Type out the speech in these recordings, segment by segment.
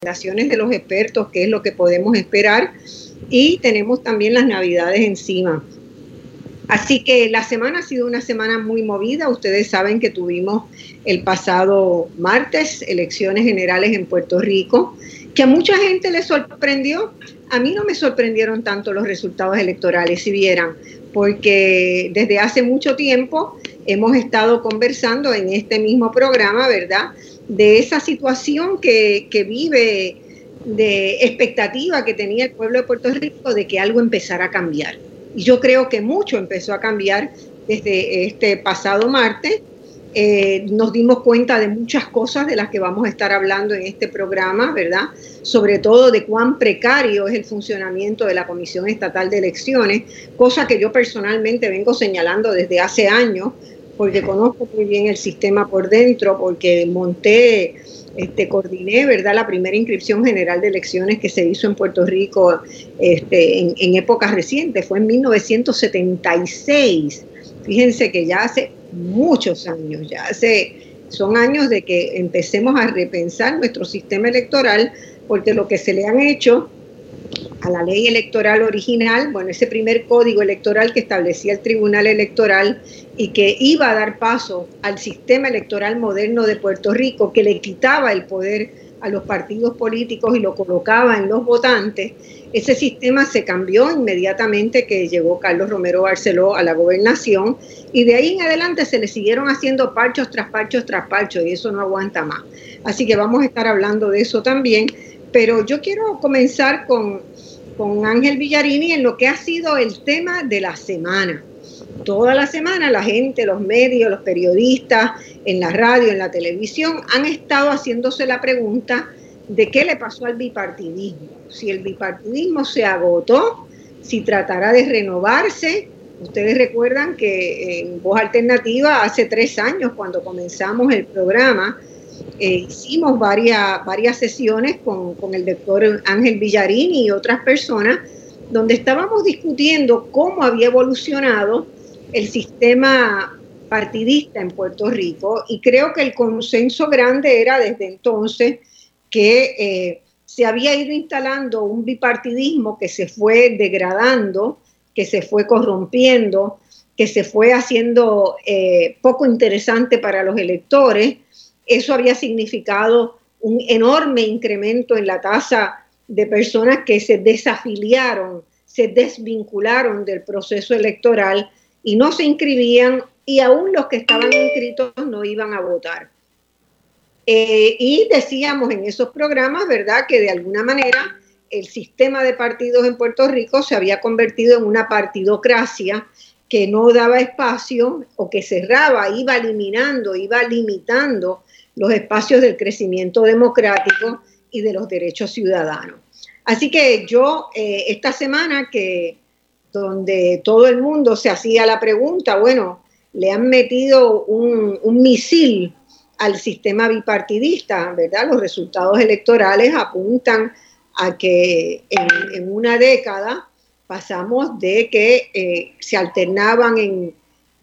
recomendaciones de los expertos, qué es lo que podemos esperar, y tenemos también las navidades encima. Así que la semana ha sido una semana muy movida. Ustedes saben que tuvimos el pasado martes elecciones generales en Puerto Rico, que a mucha gente le sorprendió. A mí no me sorprendieron tanto los resultados electorales, si vieran, porque desde hace mucho tiempo hemos estado conversando en este mismo programa, ¿verdad? De esa situación que, que vive, de expectativa que tenía el pueblo de Puerto Rico de que algo empezara a cambiar. Y yo creo que mucho empezó a cambiar desde este pasado martes. Eh, nos dimos cuenta de muchas cosas de las que vamos a estar hablando en este programa, ¿verdad? Sobre todo de cuán precario es el funcionamiento de la Comisión Estatal de Elecciones, cosa que yo personalmente vengo señalando desde hace años, porque conozco muy bien el sistema por dentro, porque monté este, coordiné, ¿verdad?, la primera inscripción general de elecciones que se hizo en Puerto Rico este, en, épocas recientes, fue en 1976. Fíjense que ya hace muchos años, ya hace, son años de que empecemos a repensar nuestro sistema electoral, porque lo que se le han hecho a la ley electoral original, bueno, ese primer código electoral que establecía el Tribunal Electoral y que iba a dar paso al sistema electoral moderno de Puerto Rico, que le quitaba el poder a los partidos políticos y lo colocaba en los votantes, ese sistema se cambió inmediatamente que llegó Carlos Romero Barceló a la gobernación y de ahí en adelante se le siguieron haciendo parchos tras parchos tras parchos y eso no aguanta más. Así que vamos a estar hablando de eso también, pero yo quiero comenzar con con Ángel Villarini en lo que ha sido el tema de la semana. Toda la semana la gente, los medios, los periodistas, en la radio, en la televisión, han estado haciéndose la pregunta de qué le pasó al bipartidismo. Si el bipartidismo se agotó, si tratará de renovarse. Ustedes recuerdan que en Voz Alternativa, hace tres años, cuando comenzamos el programa, eh, hicimos varias, varias sesiones con, el doctor Ángel Villarini y otras personas, donde estábamos discutiendo cómo había evolucionado el sistema partidista en Puerto Rico. Y creo que el consenso grande era desde entonces que eh, se había ido instalando un bipartidismo que se fue degradando, que se fue corrompiendo, que se fue haciendo eh, poco interesante para los electores eso había significado un enorme incremento en la tasa de personas que se desafiliaron, se desvincularon del proceso electoral y no se inscribían y aún los que estaban inscritos no iban a votar. Eh, y decíamos en esos programas, ¿verdad?, que de alguna manera el sistema de partidos en Puerto Rico se había convertido en una partidocracia que no daba espacio o que cerraba, iba eliminando, iba limitando los espacios del crecimiento democrático y de los derechos ciudadanos. Así que yo eh, esta semana que donde todo el mundo se hacía la pregunta, bueno, le han metido un, misil al sistema bipartidista, ¿verdad? Los resultados electorales apuntan a que en, una década pasamos de que eh, se alternaban en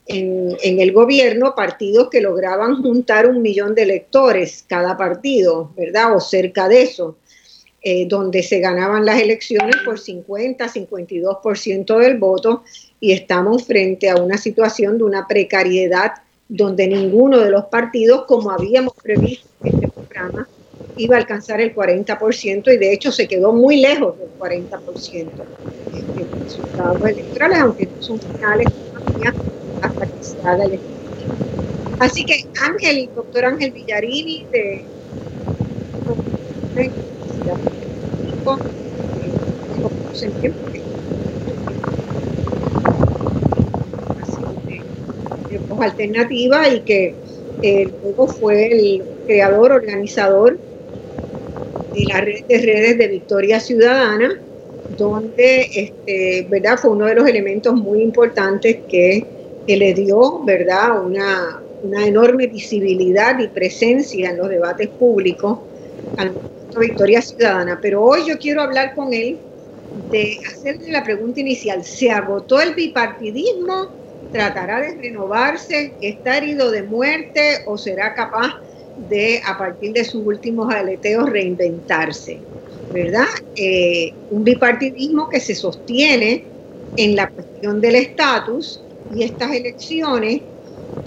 en, el gobierno partidos que lograban juntar un millón de electores cada partido, ¿verdad? O cerca de eso, eh, donde se ganaban las elecciones por 50, 52% del voto y estamos frente a una situación de una precariedad donde ninguno de los partidos, como habíamos previsto en este programa, iba a alcanzar el 40% y de hecho se quedó muy lejos del 40% de resultados electorales, aunque no son finales hasta Así que Ángel, doctor Ángel Villarini de alternativa y que eh, luego fue el creador, organizador de la red de redes de Victoria Ciudadana, donde este, ¿verdad? fue uno de los elementos muy importantes que que le dio, ¿verdad?, una, enorme visibilidad y presencia en los debates públicos al movimiento Victoria Ciudadana. Pero hoy yo quiero hablar con él de hacerle la pregunta inicial. ¿Se agotó el bipartidismo? ¿Tratará de renovarse? ¿Está herido de muerte o será capaz de, a partir de sus últimos aleteos, reinventarse, ¿verdad? Eh, un bipartidismo que se sostiene en la cuestión del estatus y estas elecciones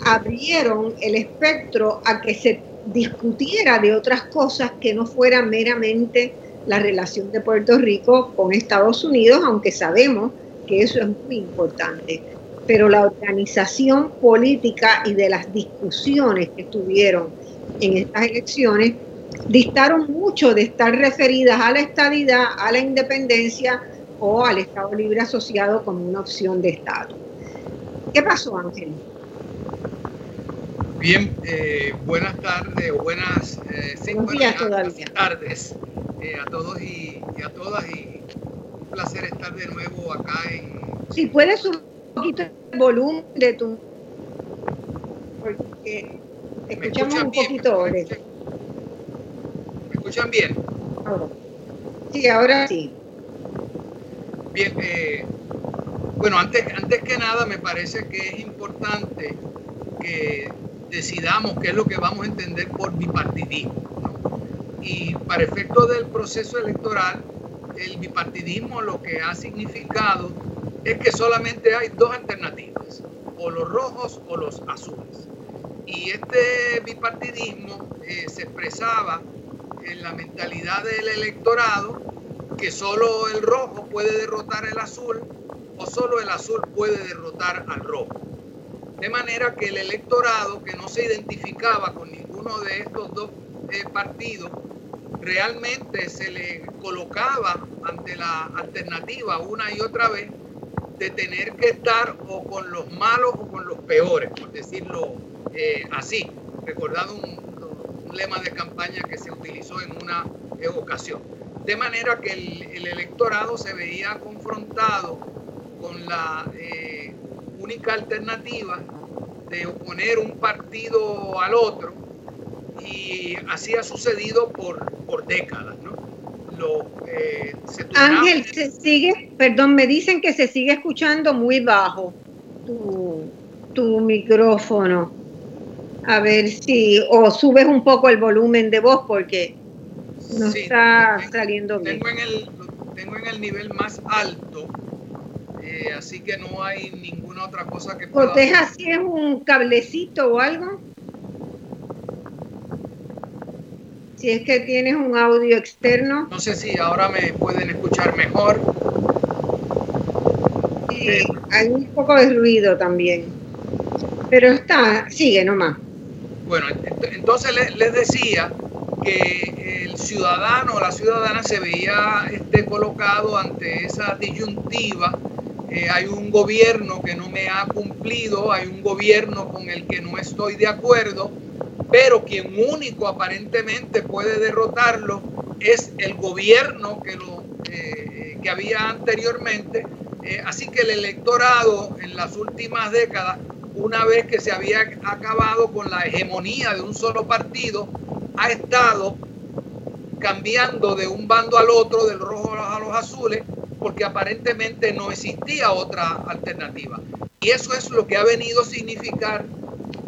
abrieron el espectro a que se discutiera de otras cosas que no fueran meramente la relación de Puerto Rico con Estados Unidos, aunque sabemos que eso es muy importante. Pero la organización política y de las discusiones que tuvieron en estas elecciones distaron mucho de estar referidas a la estadidad, a la independencia o al Estado Libre Asociado como una opción de Estado. ¿Qué pasó, Ángel? Bien, eh, buenas tardes o buenas, eh, tardes eh, a todos y, a todas y un placer estar de nuevo acá en... Si puedes un poquito el volumen de tu... porque escuchamos un poquito ¿Me escuchan bien? Sí, ahora sí. Bien, eh, bueno, antes, antes que nada me parece que es importante que decidamos qué es lo que vamos a entender por bipartidismo. Y para efecto del proceso electoral, el bipartidismo lo que ha significado es que solamente hay dos alternativas, o los rojos o los azules. Y este bipartidismo eh, se expresaba en la mentalidad del electorado que solo el rojo puede derrotar el azul o solo el azul puede derrotar al rojo. De manera que el electorado que no se identificaba con ninguno de estos dos eh, partidos, realmente se le colocaba ante la alternativa una y otra vez de tener que estar o con los malos o con los peores, por decirlo eh, así, recordado un, lema de campaña que se utilizó en una ocasión. De manera que el, electorado se veía confrontado con la eh, única alternativa de oponer un partido al otro y así ha sucedido por, por décadas, ¿no? Lo, eh, Ángel, se sigue, perdón, me dicen que se sigue escuchando muy bajo tu, tu micrófono. A ver si, o subes un poco el volumen de voz porque no está saliendo bien. Tengo en, el, tengo en el nivel más alto eh, así que no hay ninguna otra cosa que pueda... ¿Proteja si es un cablecito o algo? Si es que tienes un audio externo. No sé si ahora me pueden escuchar mejor. Sí, hay un poco de ruido también. Pero está, sigue nomás. Bueno, entonces les decía que el ciudadano o la ciudadana se veía este, colocado ante esa disyuntiva eh, hay un gobierno que no me ha cumplido, hay un gobierno con el que no estoy de acuerdo, pero quien único aparentemente puede derrotarlo es el gobierno que, lo, eh, que había anteriormente. Eh, así que el electorado en las últimas décadas, una vez que se había acabado con la hegemonía de un solo partido, ha estado cambiando de un bando al otro, del rojo a los azules, porque aparentemente no existía otra alternativa. Y eso es lo que ha venido a significar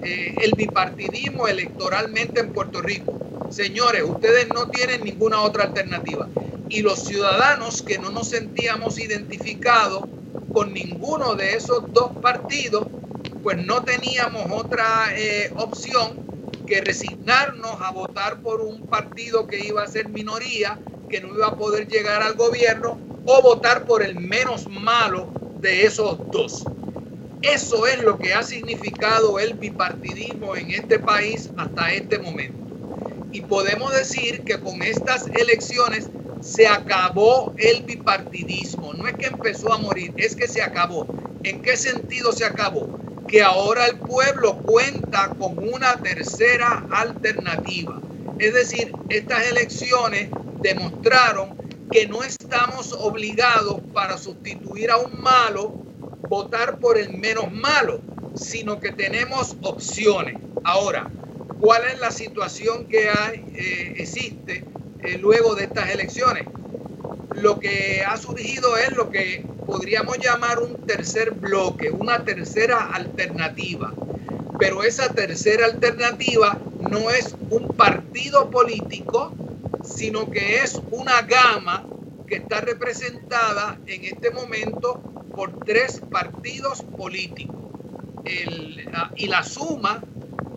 eh, el bipartidismo electoralmente en Puerto Rico. Señores, ustedes no tienen ninguna otra alternativa. Y los ciudadanos que no nos sentíamos identificados con ninguno de esos dos partidos, pues no teníamos otra eh, opción que resignarnos a votar por un partido que iba a ser minoría, que no iba a poder llegar al gobierno o votar por el menos malo de esos dos. Eso es lo que ha significado el bipartidismo en este país hasta este momento. Y podemos decir que con estas elecciones se acabó el bipartidismo. No es que empezó a morir, es que se acabó. ¿En qué sentido se acabó? Que ahora el pueblo cuenta con una tercera alternativa. Es decir, estas elecciones demostraron que no estamos obligados para sustituir a un malo, votar por el menos malo, sino que tenemos opciones. Ahora, ¿cuál es la situación que hay, eh, existe eh, luego de estas elecciones? Lo que ha surgido es lo que podríamos llamar un tercer bloque, una tercera alternativa. Pero esa tercera alternativa no es un partido político, sino que es una gama que está representada en este momento por tres partidos políticos. y la suma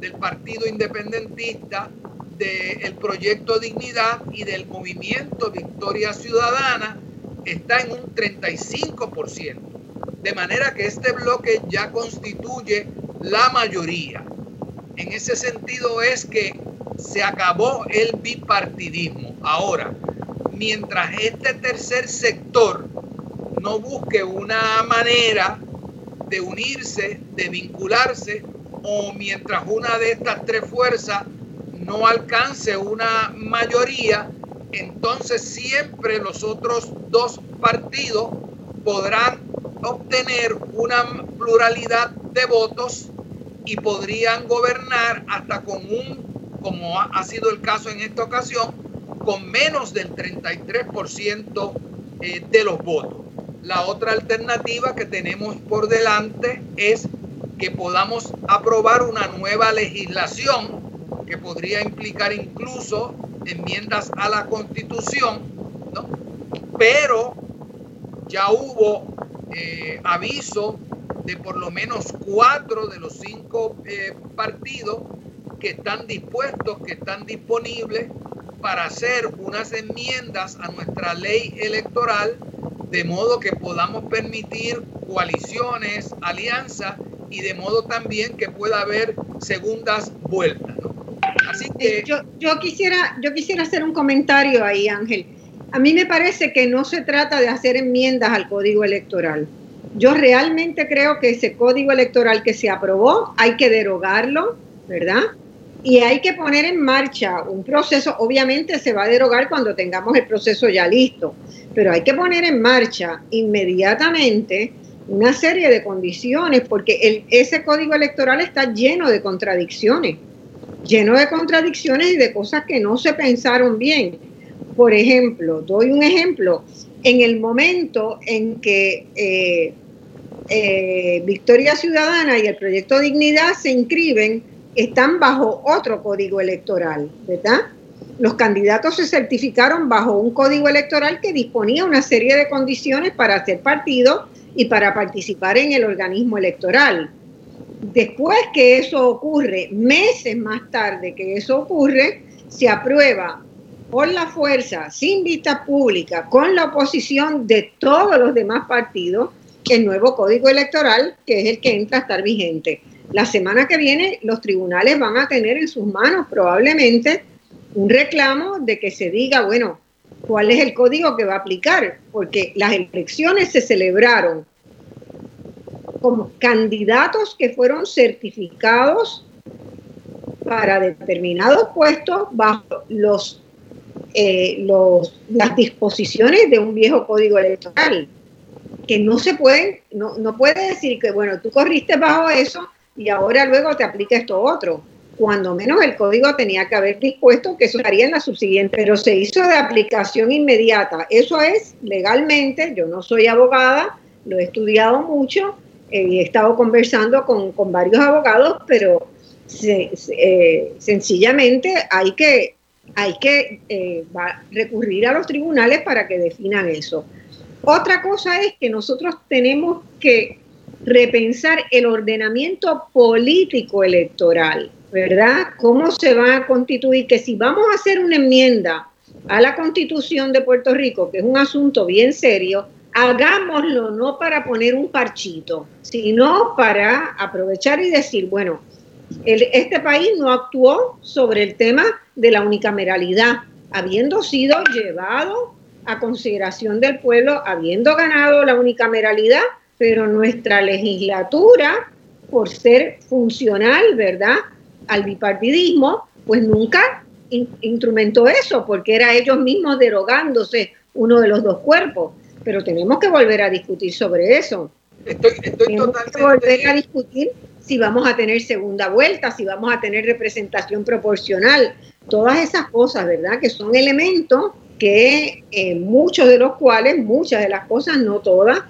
del Partido Independentista, del Proyecto Dignidad y del Movimiento Victoria Ciudadana está en un 35%. De manera que este bloque ya constituye la mayoría. En ese sentido es que se acabó el bipartidismo. Ahora, mientras este tercer sector no busque una manera de unirse, de vincularse, o mientras una de estas tres fuerzas no alcance una mayoría, entonces siempre los otros dos partidos podrán obtener una pluralidad de votos y podrían gobernar hasta con un, como ha sido el caso en esta ocasión, con menos del 33% eh, de los votos. La otra alternativa que tenemos por delante es que podamos aprobar una nueva legislación que podría implicar incluso enmiendas a la constitución, ¿no? pero ya hubo eh, aviso de por lo menos cuatro de los cinco eh, partidos que están dispuestos, que están disponibles para hacer unas enmiendas a nuestra ley electoral de modo que podamos permitir coaliciones, alianzas y de modo también que pueda haber segundas vueltas. Así que yo, yo quisiera yo quisiera hacer un comentario ahí, Ángel. A mí me parece que no se trata de hacer enmiendas al código electoral. Yo realmente creo que ese código electoral que se aprobó hay que derogarlo, ¿verdad? Y hay que poner en marcha un proceso, obviamente se va a derogar cuando tengamos el proceso ya listo, pero hay que poner en marcha inmediatamente una serie de condiciones, porque ese código electoral está lleno de contradicciones, lleno de contradicciones y de cosas que no se pensaron bien. Por ejemplo, doy un ejemplo, en el momento en que eh, eh, Victoria Ciudadana y el Proyecto Dignidad se inscriben, están bajo otro código electoral, ¿verdad? Los candidatos se certificaron bajo un código electoral que disponía una serie de condiciones para hacer partido y para participar en el organismo electoral. Después que eso ocurre, meses más tarde que eso ocurre, se aprueba por la fuerza, sin vista pública, con la oposición de todos los demás partidos, el nuevo código electoral, que es el que entra a estar vigente. La semana que viene los tribunales van a tener en sus manos probablemente un reclamo de que se diga, bueno, cuál es el código que va a aplicar, porque las elecciones se celebraron como candidatos que fueron certificados para determinados puestos bajo los, eh, los, las disposiciones de un viejo código electoral, que no se pueden, no, no puede decir que, bueno, tú corriste bajo eso y ahora luego te aplica esto otro cuando menos el código tenía que haber dispuesto que eso haría en la subsiguiente, pero se hizo de aplicación inmediata. Eso es legalmente, yo no soy abogada, lo he estudiado mucho, eh, he estado conversando con, varios abogados, pero eh, sencillamente hay que, hay que eh, recurrir a los tribunales para que definan eso. Otra cosa es que nosotros tenemos que repensar el ordenamiento político electoral. ¿verdad? ¿Cómo se va a constituir? Que si vamos a hacer una enmienda a la constitución de Puerto Rico, que es un asunto bien serio, hagámoslo no para poner un parchito, sino para aprovechar y decir, bueno, este país no actuó sobre el tema de la unicameralidad, habiendo sido llevado a consideración del pueblo, habiendo ganado la unicameralidad, pero nuestra legislatura, por ser funcional, ¿verdad? al bipartidismo, pues nunca instrumentó eso, porque era ellos mismos derogándose uno de los dos cuerpos. Pero tenemos que volver a discutir sobre eso. Estoy, tenemos que volver a discutir si vamos a tener segunda vuelta, si vamos a tener representación proporcional, todas esas cosas, ¿verdad? Que son elementos que eh, muchos de los cuales, muchas de las cosas, no todas,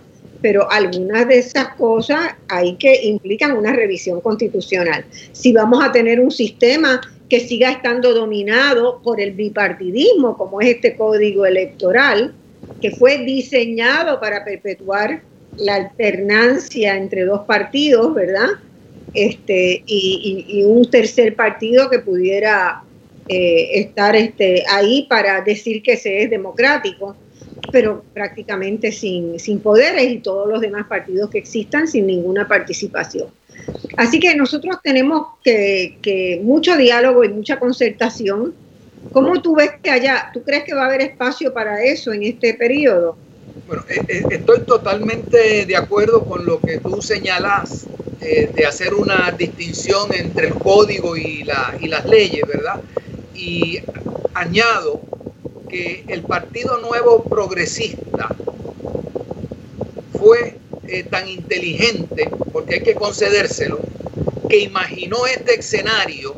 pero algunas de esas cosas hay que implican una revisión constitucional. Si vamos a tener un sistema que siga estando dominado por el bipartidismo, como es este código electoral, que fue diseñado para perpetuar la alternancia entre dos partidos, ¿verdad? Este, y, un tercer partido que pudiera eh, estar este, ahí para decir que se es democrático, pero prácticamente sin, sin poderes y todos los demás partidos que existan sin ninguna participación. Así que nosotros tenemos que, mucho diálogo y mucha concertación. ¿Cómo tú ves que allá, tú crees que va a haber espacio para eso en este periodo? Bueno, eh, eh, estoy totalmente de acuerdo con lo que tú señalas eh, de hacer una distinción entre el código y, la, y las leyes, ¿verdad? Y añado que el Partido Nuevo Progresista fue tan inteligente, porque hay que concedérselo, que imaginó este escenario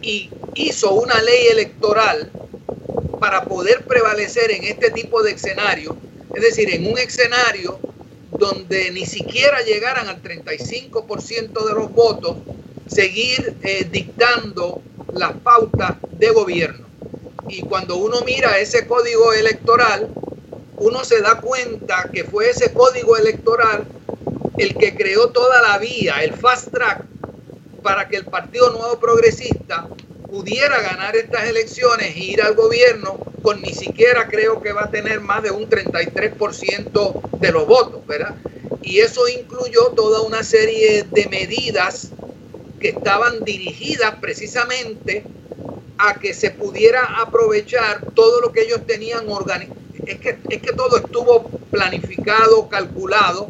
y hizo una ley electoral para poder prevalecer en este tipo de escenario, es decir, en un escenario donde ni siquiera llegaran al 35% de los votos, seguir eh, dictando las pautas de gobierno. Y cuando uno mira ese código electoral, uno se da cuenta que fue ese código electoral el que creó toda la vía, el fast track, para que el Partido Nuevo Progresista pudiera ganar estas elecciones e ir al gobierno con ni siquiera creo que va a tener más de un 33% de los votos, ¿verdad? Y eso incluyó toda una serie de medidas que estaban dirigidas precisamente a que se pudiera aprovechar todo lo que ellos tenían organizado. Es que, es que todo estuvo planificado, calculado,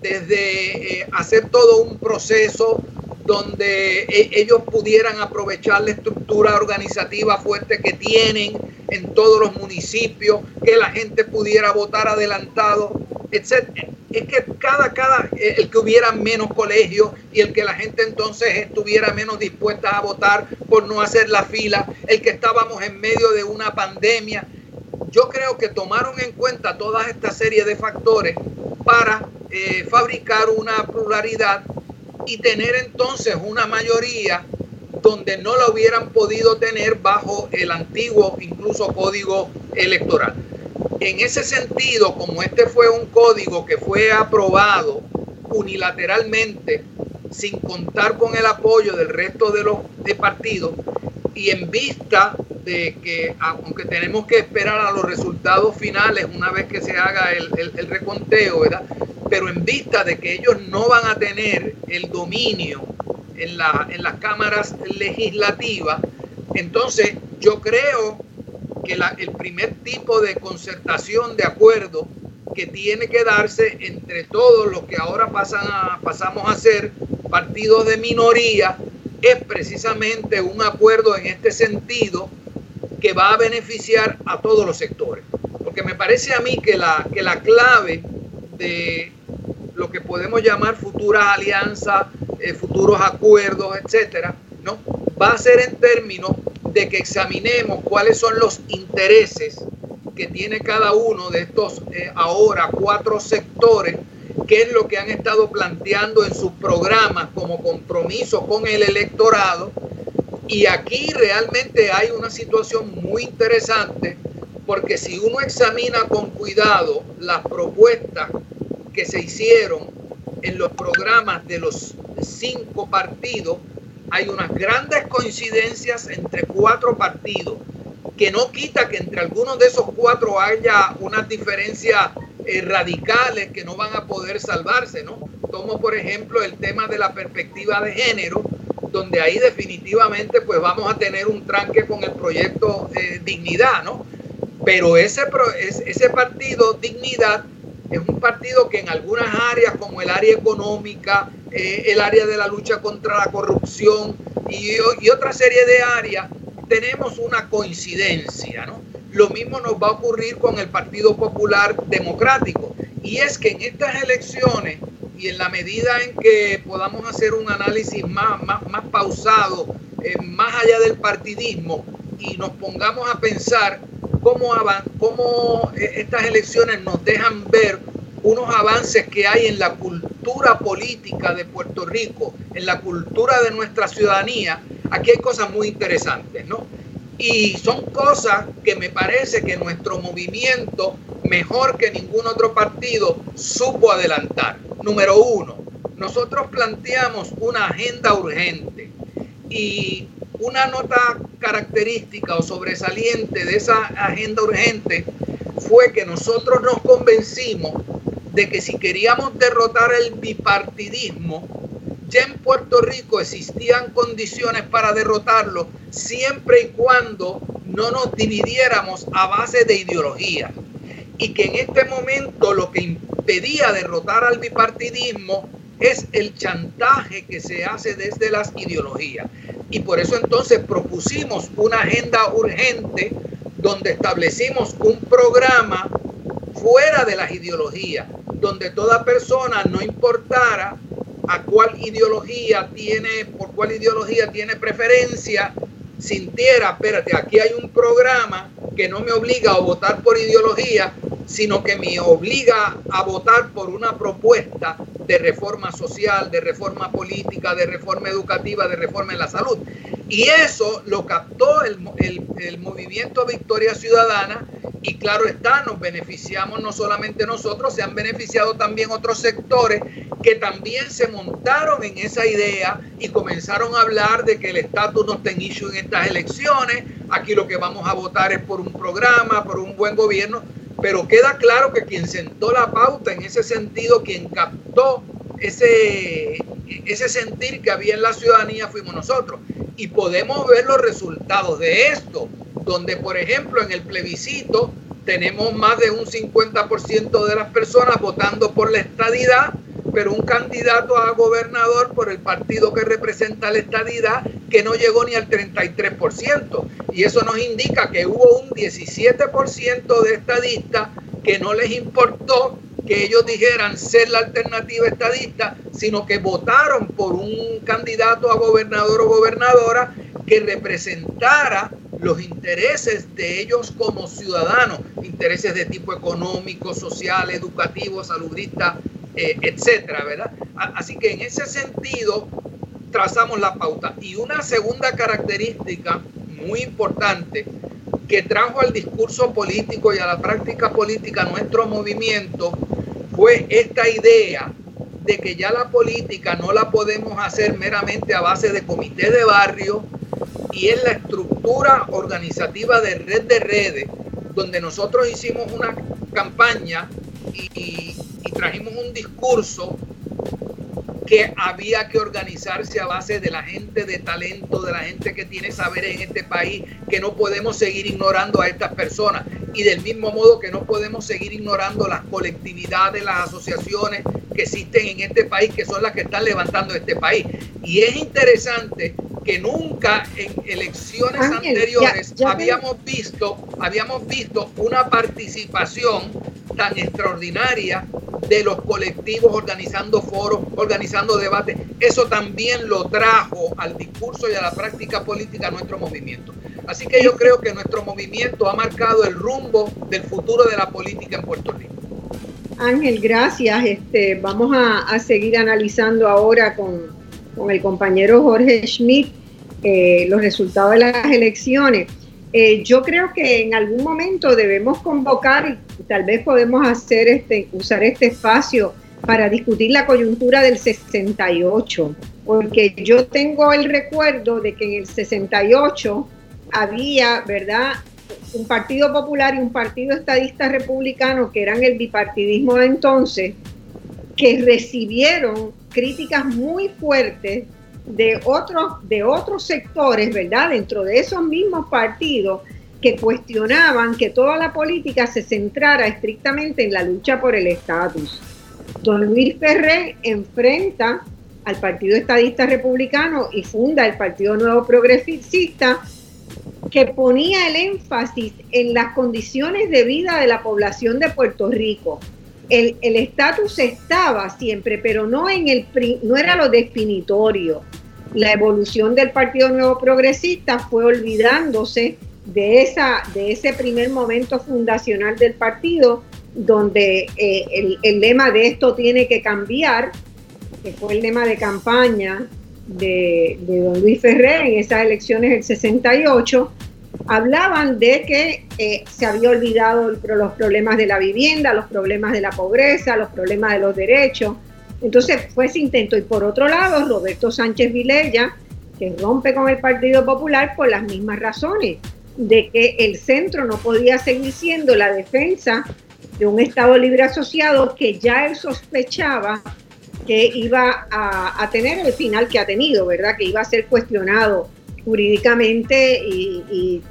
desde eh, hacer todo un proceso donde e, ellos pudieran aprovechar la estructura organizativa fuerte que tienen en todos los municipios, que la gente pudiera votar adelantado, etc. Es que cada, cada, e, el que hubiera menos colegios y el que la gente entonces estuviera menos dispuesta a votar por no hacer la fila, el que estábamos en medio de una pandemia. Yo creo que tomaron en cuenta toda esta serie de factores para eh, fabricar una pluralidad y tener entonces una mayoría donde no la hubieran podido tener bajo el antiguo incluso código electoral. En ese sentido, como este fue un código que fue aprobado unilateralmente sin contar con el apoyo del resto de los partidos y en vista de que aunque tenemos que esperar a los resultados finales una vez que se haga el, reconteo, ¿verdad? pero en vista de que ellos no van a tener el dominio en, en las cámaras legislativas, entonces yo creo que el primer tipo de concertación de acuerdo que tiene que darse entre todos los que ahora pasan a, pasamos a ser partidos de minoría es precisamente un acuerdo en este sentido que va a beneficiar a todos los sectores. Porque me parece a mí que la, que la clave de lo que podemos llamar futuras alianzas, eh, futuros acuerdos, etcétera, ¿no? Va a ser en términos de que examinemos cuáles son los intereses que tiene cada uno de estos eh, ahora cuatro sectores, qué es lo que han estado planteando en sus programas como compromiso con el electorado. Y aquí realmente hay una situación muy interesante porque si uno examina con cuidado las propuestas que se hicieron en los programas de los cinco partidos, hay unas grandes coincidencias entre cuatro partidos, que no quita que entre algunos de esos cuatro haya unas diferencias eh, radicales que no van a poder salvarse, ¿no? Tomo, por ejemplo, el tema de la perspectiva de género, donde ahí definitivamente pues vamos a tener un tranque con el proyecto eh, Dignidad, ¿no? Pero ese, ese partido Dignidad es un partido que en algunas áreas, como el área económica, eh, el área de la lucha contra la corrupción y, otra serie de áreas, tenemos una coincidencia, ¿no? Lo mismo nos va a ocurrir con el Partido Popular Democrático. Y es que en estas elecciones y en la medida en que podamos hacer un análisis más, más, más pausado, eh, más allá del partidismo, y nos pongamos a pensar cómo, cómo eh, estas elecciones nos dejan ver unos avances que hay en la cultura política de Puerto Rico, en la cultura de nuestra ciudadanía, aquí hay cosas muy interesantes, ¿no? Y son cosas que me parece que nuestro movimiento, mejor que ningún otro partido, supo adelantar. Número uno, nosotros planteamos una agenda urgente y una nota característica o sobresaliente de esa agenda urgente fue que nosotros nos convencimos de que si queríamos derrotar el bipartidismo, ya en Puerto Rico existían condiciones para derrotarlo siempre y cuando no nos dividiéramos a base de ideología. Y que en este momento lo que impedía derrotar al bipartidismo es el chantaje que se hace desde las ideologías. Y por eso entonces propusimos una agenda urgente donde establecimos un programa fuera de las ideologías, donde toda persona, no importara a cuál ideología tiene, por cuál ideología tiene preferencia, sintiera, espérate, aquí hay un programa que no me obliga a votar por ideología, sino que me obliga a votar por una propuesta de reforma social, de reforma política, de reforma educativa, de reforma en la salud. Y eso lo captó el, el, movimiento Victoria Ciudadana y claro está, nos beneficiamos no solamente nosotros, se han beneficiado también otros sectores que también se montaron en esa idea y comenzaron a hablar de que el estatus no está en issue en estas elecciones, aquí lo que vamos a votar es por un programa, por un buen gobierno, pero queda claro que quien sentó la pauta en ese sentido, quien captó ese, ese sentir que había en la ciudadanía fuimos nosotros. Y podemos ver los resultados de esto, donde por ejemplo en el plebiscito tenemos más de un 50% de las personas votando por la estadidad, pero un candidato a gobernador por el partido que representa la estadidad que no llegó ni al 33%. Y eso nos indica que hubo un 17% de estadistas que no les importó que ellos dijeran ser la alternativa estadista, sino que votaron por un candidato a gobernador o gobernadora que representara los intereses de ellos como ciudadanos, intereses de tipo económico, social, educativo, saludista, eh, etcétera, ¿verdad? Así que en ese sentido trazamos la pauta. Y una segunda característica muy importante que trajo al discurso político y a la práctica política nuestro movimiento fue esta idea de que ya la política no la podemos hacer meramente a base de comité de barrio y es la estructura organizativa de red de redes, donde nosotros hicimos una campaña y, y trajimos un discurso que había que organizarse a base de la gente de talento, de la gente que tiene saberes en este país, que no podemos seguir ignorando a estas personas. Y del mismo modo que no podemos seguir ignorando las colectividades, las asociaciones que existen en este país, que son las que están levantando este país. Y es interesante que nunca en elecciones anteriores habíamos visto, habíamos visto una participación tan extraordinaria de los colectivos organizando foros, organizando debates. Eso también lo trajo al discurso y a la práctica política nuestro movimiento. Así que yo creo que nuestro movimiento ha marcado el rumbo del futuro de la política en Puerto Rico. Ángel, gracias. Este, vamos a, seguir analizando ahora con, con, el compañero Jorge Schmidt eh, los resultados de las elecciones. Eh, yo creo que en algún momento debemos convocar y tal vez podemos hacer este, usar este espacio para discutir la coyuntura del 68, porque yo tengo el recuerdo de que en el 68 había, ¿verdad? Un partido popular y un partido estadista republicano, que eran el bipartidismo de entonces, que recibieron críticas muy fuertes de otros, de otros sectores, ¿verdad? Dentro de esos mismos partidos que cuestionaban que toda la política se centrara estrictamente en la lucha por el estatus. Don Luis Ferré enfrenta al Partido Estadista Republicano y funda el Partido Nuevo Progresista, que ponía el énfasis en las condiciones de vida de la población de Puerto Rico. El estatus estaba siempre, pero no, en el, no era lo definitorio. La evolución del Partido Nuevo Progresista fue olvidándose de, esa, de ese primer momento fundacional del partido, donde eh, el, lema de esto tiene que cambiar, que fue el lema de campaña de, don Luis Ferrer en esas elecciones del 68, hablaban de que eh, se había olvidado los problemas de la vivienda, los problemas de la pobreza, los problemas de los derechos. Entonces fue ese intento. Y por otro lado, Roberto Sánchez Vilella, que rompe con el Partido Popular por las mismas razones, de que el centro no podía seguir siendo la defensa de un Estado libre asociado que ya él sospechaba que iba a, tener el final que ha tenido, ¿verdad? Que iba a ser cuestionado jurídicamente y,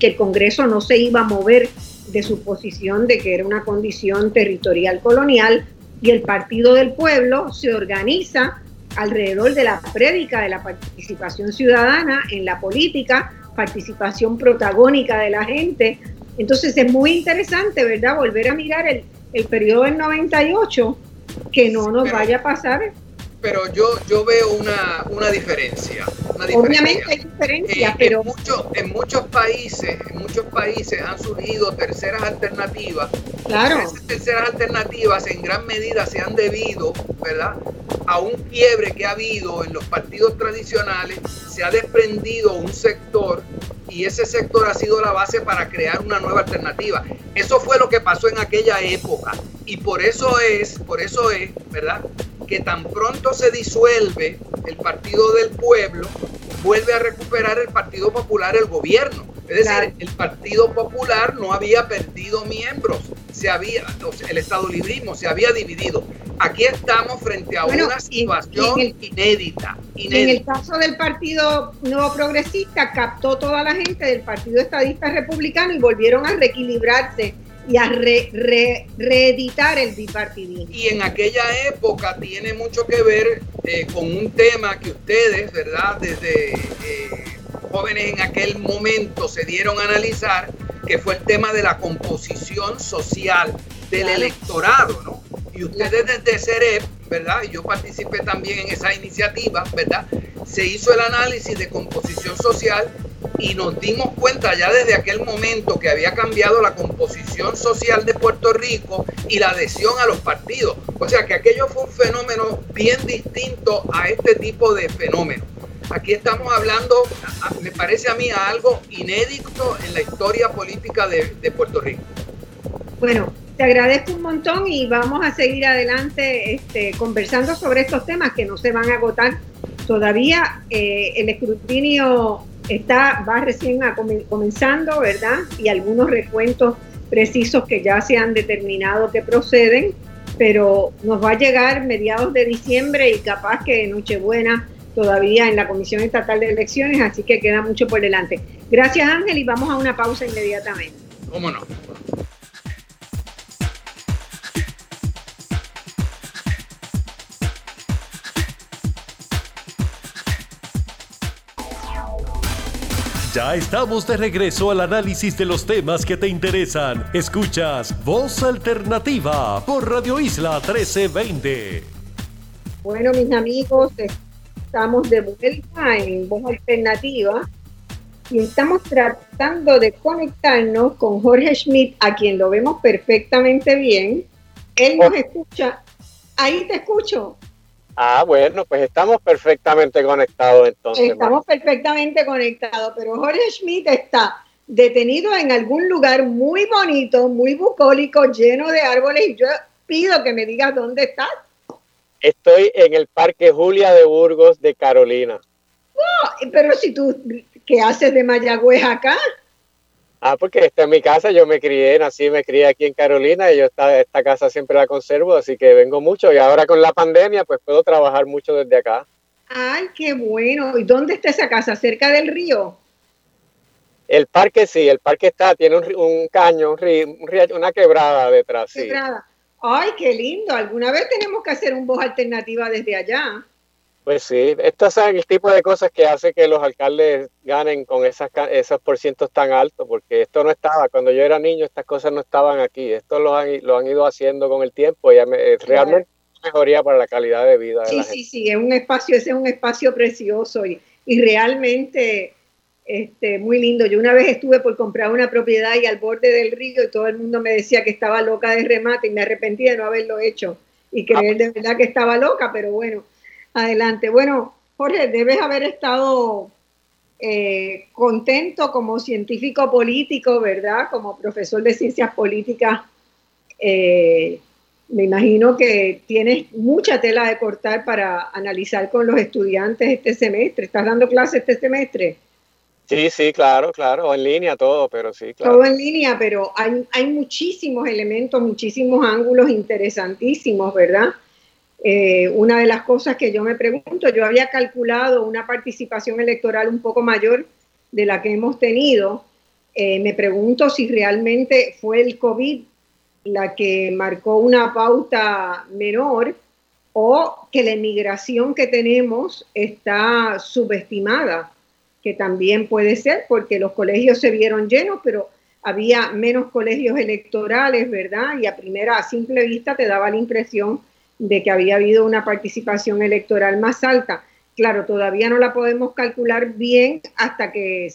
que el Congreso no se iba a mover de su posición de que era una condición territorial colonial y el Partido del Pueblo se organiza alrededor de la prédica de la participación ciudadana en la política, participación protagónica de la gente. Entonces es muy interesante, ¿verdad? Volver a mirar el, el periodo del 98 que no nos vaya a pasar. Pero yo, yo veo una, una diferencia. Obviamente hay diferencias, eh, pero... En, muchos en muchos países, en muchos países han surgido terceras alternativas. Claro. Esas terceras alternativas en gran medida se han debido, ¿verdad? A un quiebre que ha habido en los partidos tradicionales, se ha desprendido un sector y ese sector ha sido la base para crear una nueva alternativa. Eso fue lo que pasó en aquella época y por eso es, por eso es, ¿verdad? Que tan pronto se disuelve el Partido del Pueblo, vuelve a recuperar el Partido Popular el gobierno. Es decir, el Partido Popular no había perdido miembros, se había, el Estado librismo se había dividido. Aquí estamos frente a una situación inédita, En el caso del Partido Nuevo Progresista, captó toda la gente del Partido Estadista Republicano y volvieron a reequilibrarse y a reeditar el bipartidismo. Y en aquella época tiene mucho que ver eh, con un tema que ustedes, ¿verdad? Desde eh, jóvenes en aquel momento se dieron a analizar, que fue el tema de la composición social del electorado, ¿no? Y ustedes desde CEREP, ¿verdad? Y yo participé también en esa iniciativa, ¿verdad? Se hizo el análisis de composición social y nos dimos cuenta ya desde aquel momento que había cambiado la composición social de Puerto Rico y la adhesión a los partidos. O sea que aquello fue un fenómeno bien distinto a este tipo de fenómenos. Aquí estamos hablando, me parece a mí, algo inédito en la historia política de, Puerto Rico. Bueno, te agradezco un montón y vamos a seguir adelante este, conversando sobre estos temas que no se van a agotar. Todavía eh, el escrutinio está, va recién comenzando, ¿verdad? Y algunos recuentos precisos que ya se han determinado que proceden, pero nos va a llegar mediados de diciembre y capaz que Nochebuena todavía en la Comisión Estatal de Elecciones, así que queda mucho por delante. Gracias Ángel y vamos a una pausa inmediatamente. ¿Cómo no? Ya estamos de regreso al análisis de los temas que te interesan. Escuchas Voz Alternativa por Radio Isla 1320. Bueno, mis amigos, estamos de vuelta en Voz Alternativa y estamos tratando de conectarnos con Jorge Schmidt, a quien lo vemos perfectamente bien. Él nos escucha. Ahí te escucho. Ah, bueno, pues estamos perfectamente conectados entonces. Estamos perfectamente conectados, pero Jorge Schmidt está detenido en algún lugar muy bonito, muy bucólico, lleno de árboles y yo pido que me digas dónde estás. Estoy en el Parque Julia de Burgos de Carolina. No, pero si tú, ¿qué haces de Mayagüez acá? Ah, porque esta es mi casa, yo me crié, nací, me crié aquí en Carolina y yo esta, esta casa siempre la conservo, así que vengo mucho y ahora con la pandemia pues puedo trabajar mucho desde acá. Ay, qué bueno. ¿Y dónde está esa casa? ¿Cerca del río? El parque sí, el parque está, tiene un, caño, un río, una quebrada detrás. Quebrada. Ay, qué lindo. Alguna vez tenemos que hacer un voz alternativa desde allá. Pues sí, estos son el tipo de cosas que hace que los alcaldes ganen con esas, esos porcientos tan altos, porque esto no estaba, cuando yo era niño estas cosas no estaban aquí, esto lo han, lo han ido haciendo con el tiempo y realmente mejoría para la calidad de vida. sí, sí, sí, es un espacio, ese es un espacio precioso y, y realmente este, muy lindo. Yo una vez estuve por comprar una propiedad y al borde del río y todo el mundo me decía que estaba loca de remate y me arrepentí de no haberlo hecho y creer de verdad que estaba loca, pero bueno Adelante. Bueno, Jorge, debes haber estado eh, contento como científico político, ¿verdad? Como profesor de ciencias políticas. Eh, me imagino que tienes mucha tela de cortar para analizar con los estudiantes este semestre. ¿Estás dando clases este semestre? Sí, sí, claro, claro, en línea todo, pero sí, claro. Todo en línea, pero hay, hay muchísimos elementos, muchísimos ángulos interesantísimos, ¿verdad? Eh, una de las cosas que yo me pregunto, yo había calculado una participación electoral un poco mayor de la que hemos tenido. Eh, me pregunto si realmente fue el COVID la que marcó una pauta menor o que la emigración que tenemos está subestimada que también puede ser, porque los colegios se vieron llenos, pero había menos colegios electorales, ¿verdad? Y a primera, a simple vista, te daba la impresión de que había habido una participación electoral más alta. Claro, todavía no la podemos calcular bien hasta que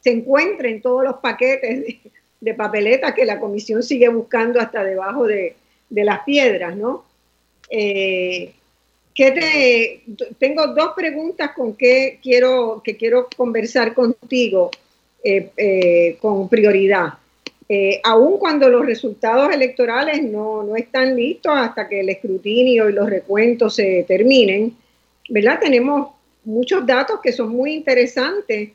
se encuentren todos los paquetes de, papeleta que la comisión sigue buscando hasta debajo de, las piedras, ¿no? Eh, te, tengo dos preguntas con que quiero, que quiero conversar contigo eh, eh, con prioridad. Eh, aun cuando los resultados electorales no, no, están listos hasta que el escrutinio y los recuentos se terminen, ¿verdad? Tenemos muchos datos que son muy interesantes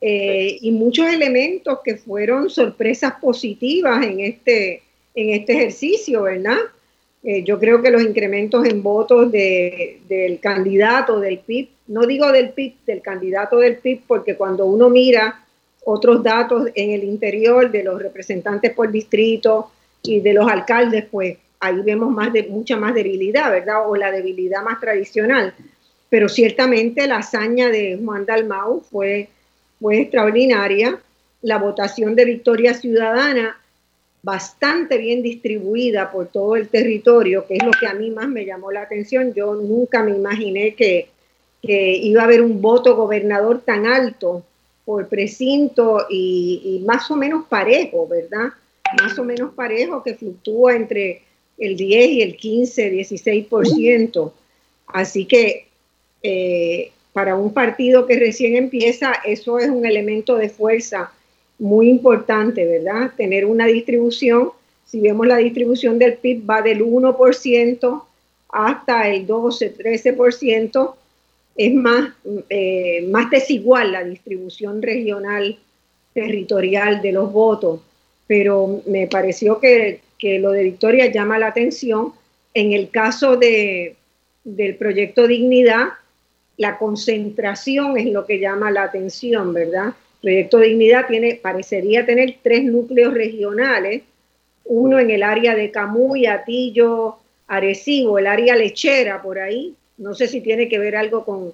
y muchos elementos que fueron sorpresas positivas en este, en este ejercicio, ¿verdad? Eh, yo creo que los incrementos en votos del candidato del PIB, no digo del PIB, del candidato del PIB, porque cuando uno mira otros datos en el interior de los representantes por distrito y de los alcaldes, pues ahí vemos más de, mucha más debilidad, ¿verdad? O la debilidad más tradicional. Pero ciertamente la hazaña de Juan Dalmau fue, fue extraordinaria. La votación de Victoria Ciudadana bastante bien distribuida por todo el territorio, que es lo que a mí más me llamó la atención. Yo nunca me imaginé que, iba a haber un voto gobernador tan alto por precinto y, más o menos parejo, ¿verdad? Más o menos parejo que fluctúa entre el 10 y el 15, 16%. Así que eh, para un partido que recién empieza, eso es un elemento de fuerza muy importante, ¿verdad? Tener una distribución, si vemos la distribución del PIB va del 1% hasta el 12, 13%, es más, eh, más desigual la distribución regional territorial de los votos, pero me pareció que, que lo de Victoria llama la atención. En el caso de, del proyecto Dignidad, la concentración es lo que llama la atención, ¿verdad? Proyecto Dignidad tiene, parecería tener tres núcleos regionales, uno en el área de Camuy, Atillo, Arecibo, el área lechera por ahí. No sé si tiene que ver algo con,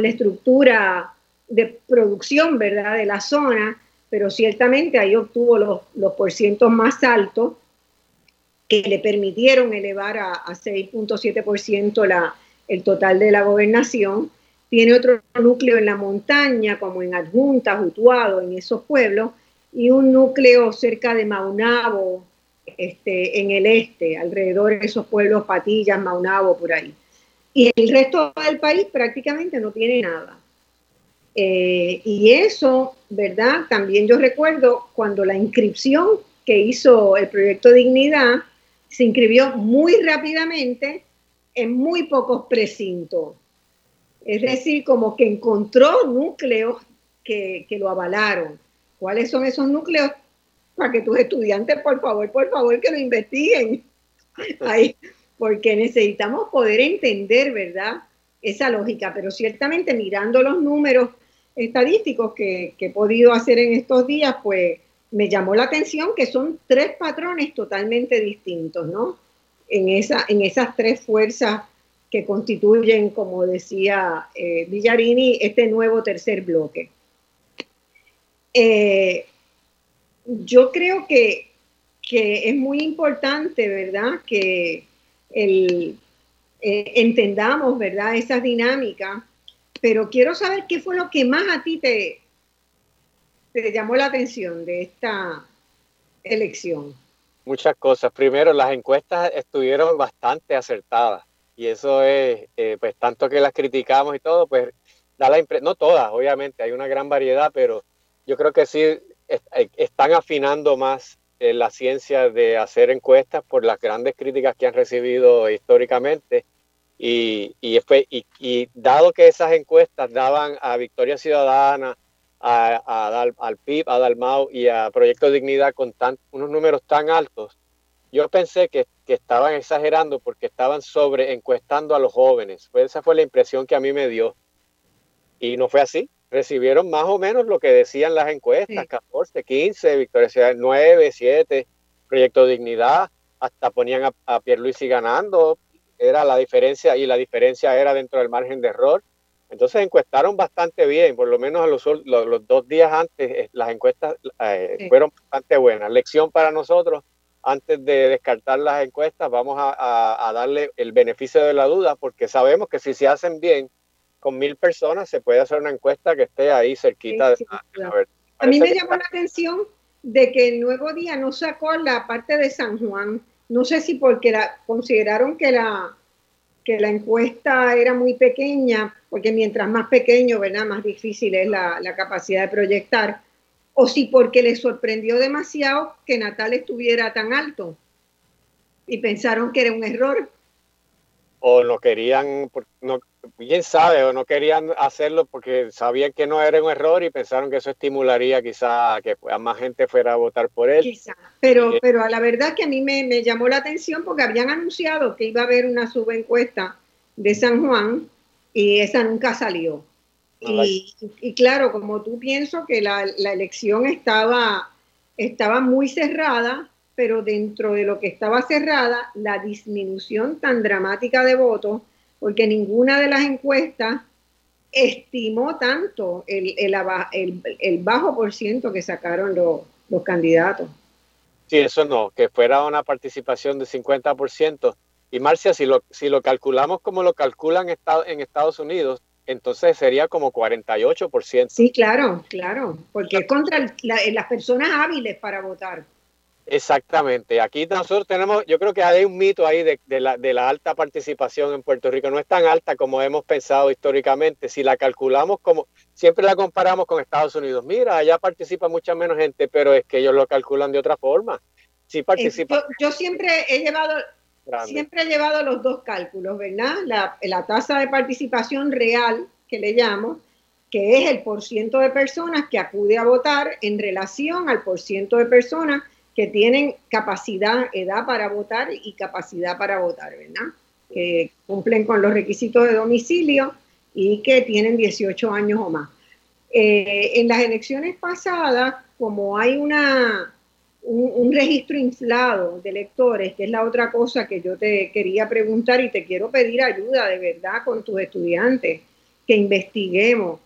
la estructura de producción, ¿verdad?, de la zona, pero ciertamente ahí obtuvo los, los porcientos más altos que le permitieron elevar a, a 6.7% el total de la gobernación tiene otro núcleo en la montaña, como en Adjunta, Jutuado, en esos pueblos, y un núcleo cerca de Maunabo, este, en el este, alrededor de esos pueblos, Patillas, Maunabo, por ahí. Y el resto del país prácticamente no tiene nada. Eh, y eso, ¿verdad? También yo recuerdo cuando la inscripción que hizo el proyecto Dignidad se inscribió muy rápidamente en muy pocos precintos. Es decir, como que encontró núcleos que, lo avalaron. ¿Cuáles son esos núcleos? Para que tus estudiantes, por favor, por favor, que lo investiguen. Ahí, porque necesitamos poder entender, ¿verdad? Esa lógica, pero ciertamente mirando los números estadísticos que, que he podido hacer en estos días, pues me llamó la atención que son tres patrones totalmente distintos, ¿no? En, esa, en esas tres fuerzas que constituyen, como decía eh, Villarini, este nuevo tercer bloque. Eh, yo creo que, es muy importante, ¿verdad?, que el, eh, entendamos, ¿verdad?, esas dinámicas, pero quiero saber qué fue lo que más a ti te, te llamó la atención de esta elección. Muchas cosas. Primero, las encuestas estuvieron bastante acertadas Y eso es, eh, pues tanto que las criticamos y todo, pues da la impresión, no todas, obviamente, hay una gran variedad, pero yo creo que sí eh, están afinando más la ciencia de hacer encuestas por las grandes críticas que han recibido históricamente. Y, y, y, y dado que esas encuestas daban a Victoria Ciudadana, a, al PIB, a Dalmau y a Proyecto Dignidad con tan, unos números tan altos, yo pensé que, que, estaban exagerando porque estaban sobre encuestando a los jóvenes. Pues esa fue la impresión que a mí me dio. Y no fue así. Recibieron más o menos lo que decían las encuestas, 14, 15, Victoria Ciudad 9, 7, Proyecto Dignidad, hasta ponían a, a Pierluisi ganando, era la diferencia y la diferencia era dentro del margen de error. Entonces encuestaron bastante bien, por lo menos a los, los, dos días antes eh, las encuestas eh, fueron bastante buenas. Lección para nosotros, antes de descartar las encuestas, vamos a, darle el beneficio de la duda, porque sabemos que si se hacen bien con mil personas, se puede hacer una encuesta que esté ahí cerquita. de, a, mí me llamó la atención de que el Nuevo Día no sacó la parte de San Juan. No sé si porque la, consideraron que la, que la encuesta era muy pequeña, porque mientras más pequeño, ¿verdad? Más difícil es la, la capacidad de proyectar, o si porque les sorprendió demasiado que Natal estuviera tan alto y pensaron que era un error o no querían, no, bien sabe, o no querían hacerlo porque sabían que no era un error y pensaron que eso estimularía quizá que más gente fuera a votar por él. Quizá, pero, pero a la verdad que a mí me, me, llamó la atención porque habían anunciado que iba a haber una subencuesta de San Juan y esa nunca salió. Y, y, claro, como tú pienso que la, la elección estaba, estaba muy cerrada, pero dentro de lo que estaba cerrada, la disminución tan dramática de votos, porque ninguna de las encuestas estimó tanto el, el, bajo por ciento que sacaron los, los candidatos. Sí, eso no, que fuera una participación de 50%. Y Marcia, si lo, si lo calculamos como lo calculan en Estados Unidos, entonces sería como 48%. Sí, claro, claro, porque es contra las personas hábiles para votar. Exactamente. Aquí nosotros tenemos, yo creo que hay un mito ahí de, la, de, la, alta participación en Puerto Rico. No es tan alta como hemos pensado históricamente. Si la calculamos como, siempre la comparamos con Estados Unidos. Mira, allá participa mucha menos gente, pero es que ellos lo calculan de otra forma. Sí eh, participa. Yo, siempre he llevado, siempre he llevado los dos cálculos, ¿verdad? La, tasa de participación real, que le llamo, que es el porciento de personas que acude a votar en relación al porciento de personas que tienen capacidad, edad para votar y capacidad para votar, ¿verdad? Que cumplen con los requisitos de domicilio y que tienen 18 años o más. Eh, en las elecciones pasadas, como hay una, un, registro inflado de electores, que es la otra cosa que yo te quería preguntar y te quiero pedir ayuda de verdad con tus estudiantes, que investiguemos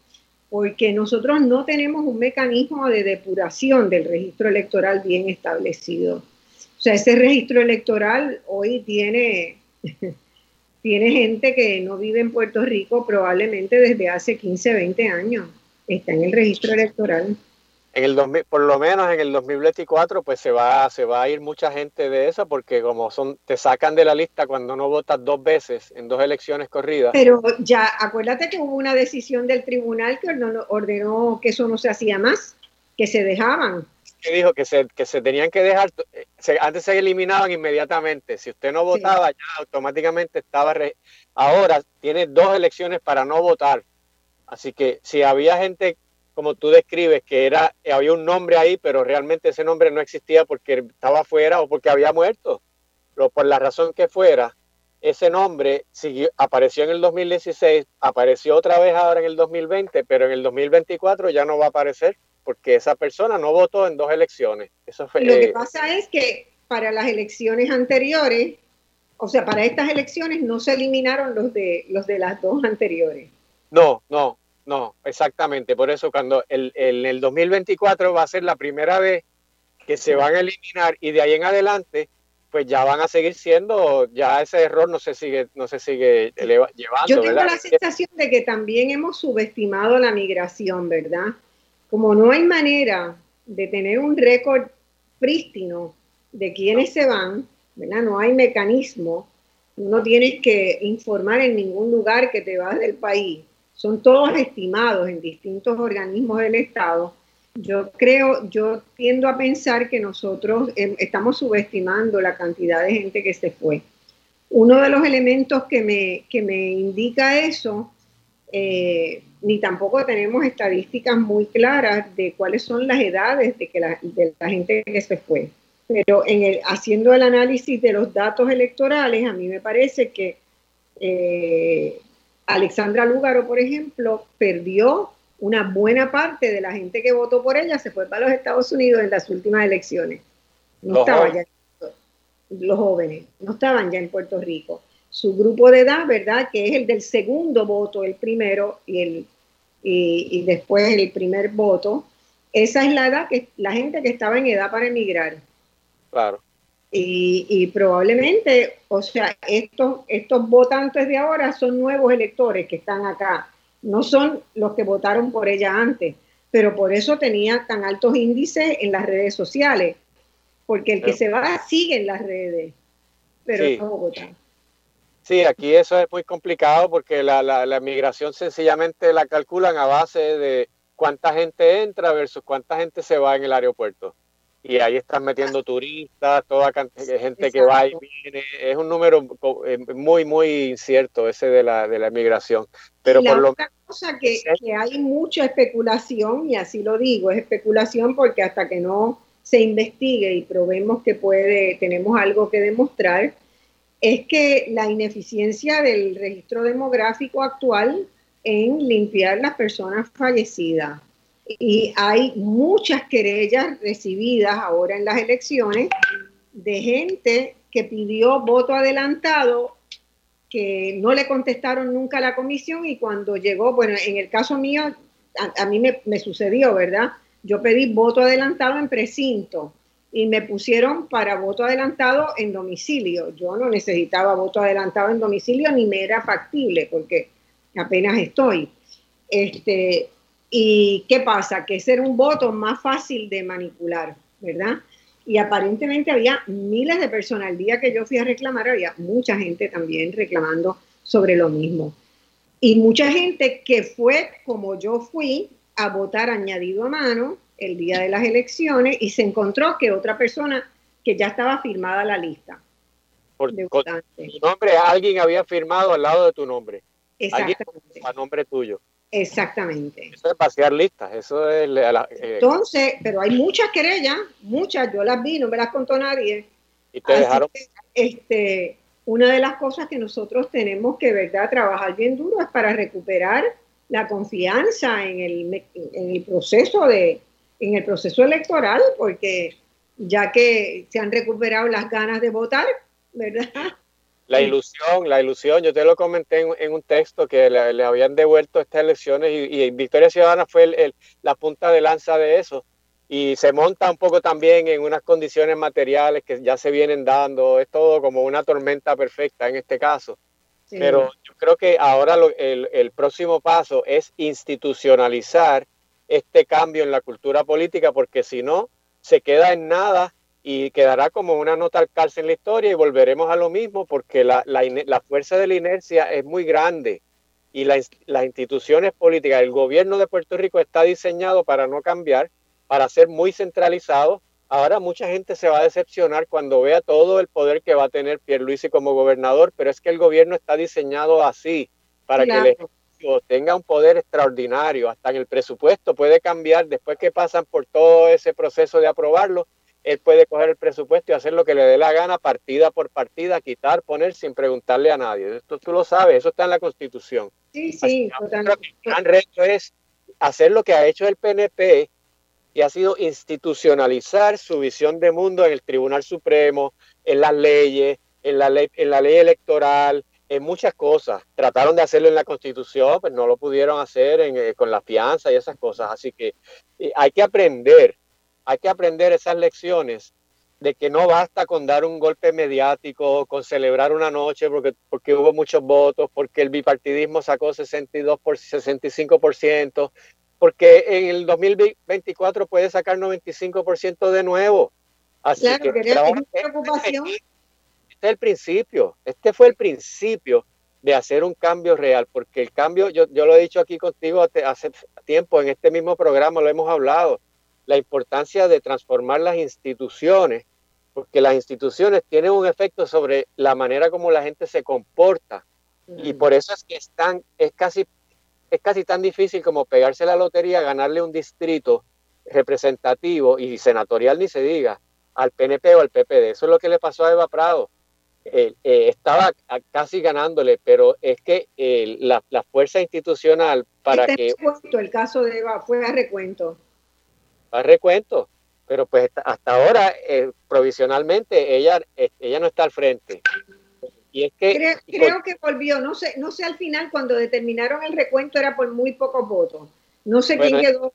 porque nosotros no tenemos un mecanismo de depuración del registro electoral bien establecido. O sea, ese registro electoral hoy tiene, tiene gente que no vive en Puerto Rico probablemente desde hace 15, 20 años. Está en el registro electoral en el 2000, por lo menos en el 2024 pues se va se va a ir mucha gente de eso porque como son te sacan de la lista cuando no votas dos veces en dos elecciones corridas. Pero ya acuérdate que hubo una decisión del tribunal que ordenó, que eso no se hacía más, que se dejaban. Que dijo que se, que se tenían que dejar, antes se eliminaban inmediatamente. Si usted no votaba, ya automáticamente estaba. ahora tiene dos elecciones para no votar. Así que si había gente como tú describes, que era, había un nombre ahí, pero realmente ese nombre no existía porque estaba fuera o porque había muerto. Pero por la razón que fuera, ese nombre siguió, apareció en el 2016, apareció otra vez ahora en el 2020, pero en el 2024 ya no va a aparecer porque esa persona no votó en dos elecciones. Eso fue, Lo que eh, pasa es que para las elecciones anteriores, o sea, para estas elecciones no se eliminaron los de los de las dos anteriores. No, no, no, exactamente. Por eso cuando el, el, 2024 va a ser la primera vez que se van a eliminar y de ahí en adelante pues ya van a seguir siendo, ya ese error no se sigue, no se sigue llevando. Yo tengo la sensación de que también hemos subestimado la migración, ¿verdad? Como no hay manera de tener un récord prístino de quienes se van, ¿verdad? No hay mecanismo no tienes que informar en ningún lugar que te vas del país. Son todos estimados en distintos organismos del Estado. Yo creo, yo tiendo a pensar que nosotros em, estamos subestimando la cantidad de gente que se fue. Uno de los elementos que me, que me indica eso, eh, ni tampoco tenemos estadísticas muy claras de cuáles son las edades de, que la, de la gente que se fue pero en el, haciendo el análisis de los datos electorales, a mí me parece que eh, Alexandra Lúgaro, por ejemplo, perdió una buena parte de la gente que votó por ella, se fue para los Estados Unidos en las últimas elecciones. No estaban ya los jóvenes, no estaban ya en Puerto Rico. Su grupo de edad, ¿verdad? Que es el del segundo voto, el primero y, el, y, y después el primer voto. Esa es la edad que la gente que estaba en edad para emigrar. Claro. Y, probablemente, o sea, estos, estos votantes de ahora son nuevos electores que están acá, no son los que votaron por ella antes, pero por eso tenía tan altos índices en las redes sociales, porque el que se va sigue en las redes, pero sí. no vota. Sí, aquí eso es muy complicado porque la, la, la migración sencillamente la calculan a base de cuánta gente entra versus cuánta gente se va en el aeropuerto y ahí están metiendo turistas, toda gente que va y viene. Es un número eh, muy, muy incierto ese de la, de la migración. Pero y la otra cosa que, que, hay mucha especulación, y así lo digo, es especulación porque hasta que no se investigue y probemos que puede, tenemos algo que demostrar, es que la ineficiencia del registro demográfico actual en limpiar las personas fallecidas y hay muchas querellas recibidas ahora en las elecciones de gente que pidió voto adelantado que no le contestaron nunca a la comisión y cuando llegó, bueno, en el caso mío, a, mí me, me, sucedió, ¿verdad? Yo pedí voto adelantado en precinto y me pusieron para voto adelantado en domicilio. Yo no necesitaba voto adelantado en domicilio ni me era factible porque apenas estoy. Este, ¿Y qué pasa? Que ese era un voto más fácil de manipular, ¿verdad? Y aparentemente había miles de personas. El día que yo fui a reclamar, había mucha gente también reclamando sobre lo mismo. Y mucha gente que fue como yo fui a votar añadido a mano el día de las elecciones y se encontró que otra persona que ya estaba firmada la lista. Por de tu nombre, alguien había firmado al lado de tu nombre. Exactamente. Alguien a nombre tuyo. Exactamente. Eso es vaciar listas, eso es... La, eh, Entonces, pero hay muchas querellas, muchas, yo las vi, no me las contó nadie. Y te dejaron... Que, este, una de las cosas que nosotros tenemos que, ¿verdad?, trabajar bien duro es para recuperar la confianza en el, en el proceso de, en el proceso electoral, porque ya que se han recuperado las ganas de votar, ¿verdad? La ilusión, la ilusión, yo te lo comenté en, en un texto que le, le, habían devuelto estas elecciones y, y Victoria Ciudadana fue el, el, la punta de lanza de eso. Y se monta un poco también en unas condiciones materiales que ya se vienen dando, es todo como una tormenta perfecta en este caso. Sí. Pero yo creo que ahora lo, el, el próximo paso es institucionalizar este cambio en la cultura política, porque si no, se queda en nada y quedará como una nota al cárcel en la historia y volveremos a lo mismo porque la, la, la fuerza de la inercia es muy grande y la, las instituciones políticas, el gobierno de Puerto Rico está diseñado para no cambiar, para ser muy centralizado. Ahora mucha gente se va a decepcionar cuando vea todo el poder que va a tener Pierluisi como gobernador, pero es que el gobierno está diseñado así, para claro. que el Ejecutivo tenga un poder extraordinario, hasta en el presupuesto puede cambiar después que pasan por todo ese proceso de aprobarlo, él puede coger el presupuesto y hacer lo que le dé la gana, partida por partida, quitar, poner sin preguntarle a nadie. Esto tú lo sabes, eso está en la Constitución. Sí, sí, totalmente. El gran reto es hacer lo que ha hecho el PNP y ha sido institucionalizar su visión de mundo en el Tribunal Supremo, en las leyes, en la ley, en la ley electoral, en muchas cosas. Trataron de hacerlo en la Constitución, pero no lo pudieron hacer en, eh, con la fianza y esas cosas. Así que eh, hay que aprender hay que aprender esas lecciones de que no basta con dar un golpe mediático, con celebrar una noche porque, porque hubo muchos votos, porque el bipartidismo sacó 62 por 65%, porque en el 2024 puede sacar 95% de nuevo. Así claro, que es una preocupación. este es el principio, este fue el principio de hacer un cambio real, porque el cambio, yo, yo lo he dicho aquí contigo hace tiempo, en este mismo programa lo hemos hablado, la importancia de transformar las instituciones, porque las instituciones tienen un efecto sobre la manera como la gente se comporta. Y por eso es que es, es, casi, es casi tan difícil como pegarse la lotería, ganarle un distrito representativo y senatorial ni se diga al PNP o al PPD. Eso es lo que le pasó a Eva Prado. Eh, estaba casi ganándole, pero es que la, fuerza institucional para este que... el caso de Eva fue a recuento. A recuento, pero pues hasta ahora, eh, provisionalmente, ella, eh, ella no está al frente. Y es que, creo, que volvió, no sé, no sé al final cuando determinaron el recuento era por muy pocos votos. No sé quién quedó.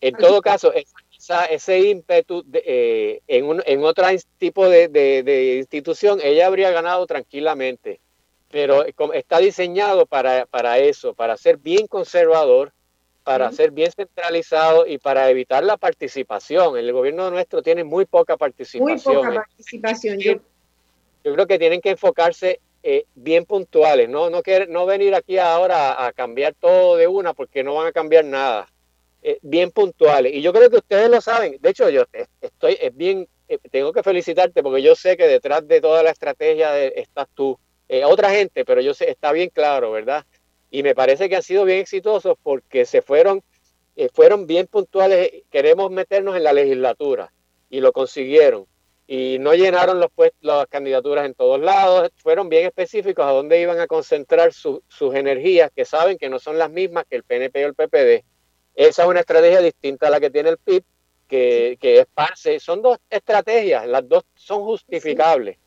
En todo caso, ese ímpetu eh, en, un, en otro tipo de, institución, ella habría ganado tranquilamente. Pero está diseñado para, para eso, para ser bien conservador, para ser bien centralizado y para evitar la participación. El gobierno nuestro tiene muy poca participación. Muy poca participación. Yo, creo que tienen que enfocarse eh, bien puntuales, no, no, no venir aquí ahora a cambiar todo de una porque no van a cambiar nada. Eh, bien puntuales. Y yo creo que ustedes lo saben. De hecho, yo estoy es bien, eh, tengo que felicitarte porque yo sé que detrás de toda la estrategia de, estás tú, eh, otra gente, pero yo sé, está bien claro, ¿verdad? Y me parece que han sido bien exitosos porque se fueron, fueron bien puntuales. Queremos meternos en la legislatura y lo consiguieron. Y no llenaron los las candidaturas en todos lados, fueron bien específicos a dónde iban a concentrar sus energías, que saben que no son las mismas que el PNP o el PPD esa es una estrategia distinta a la que tiene el PIB, que, que esparce. Son dos estrategias, las dos son justificables.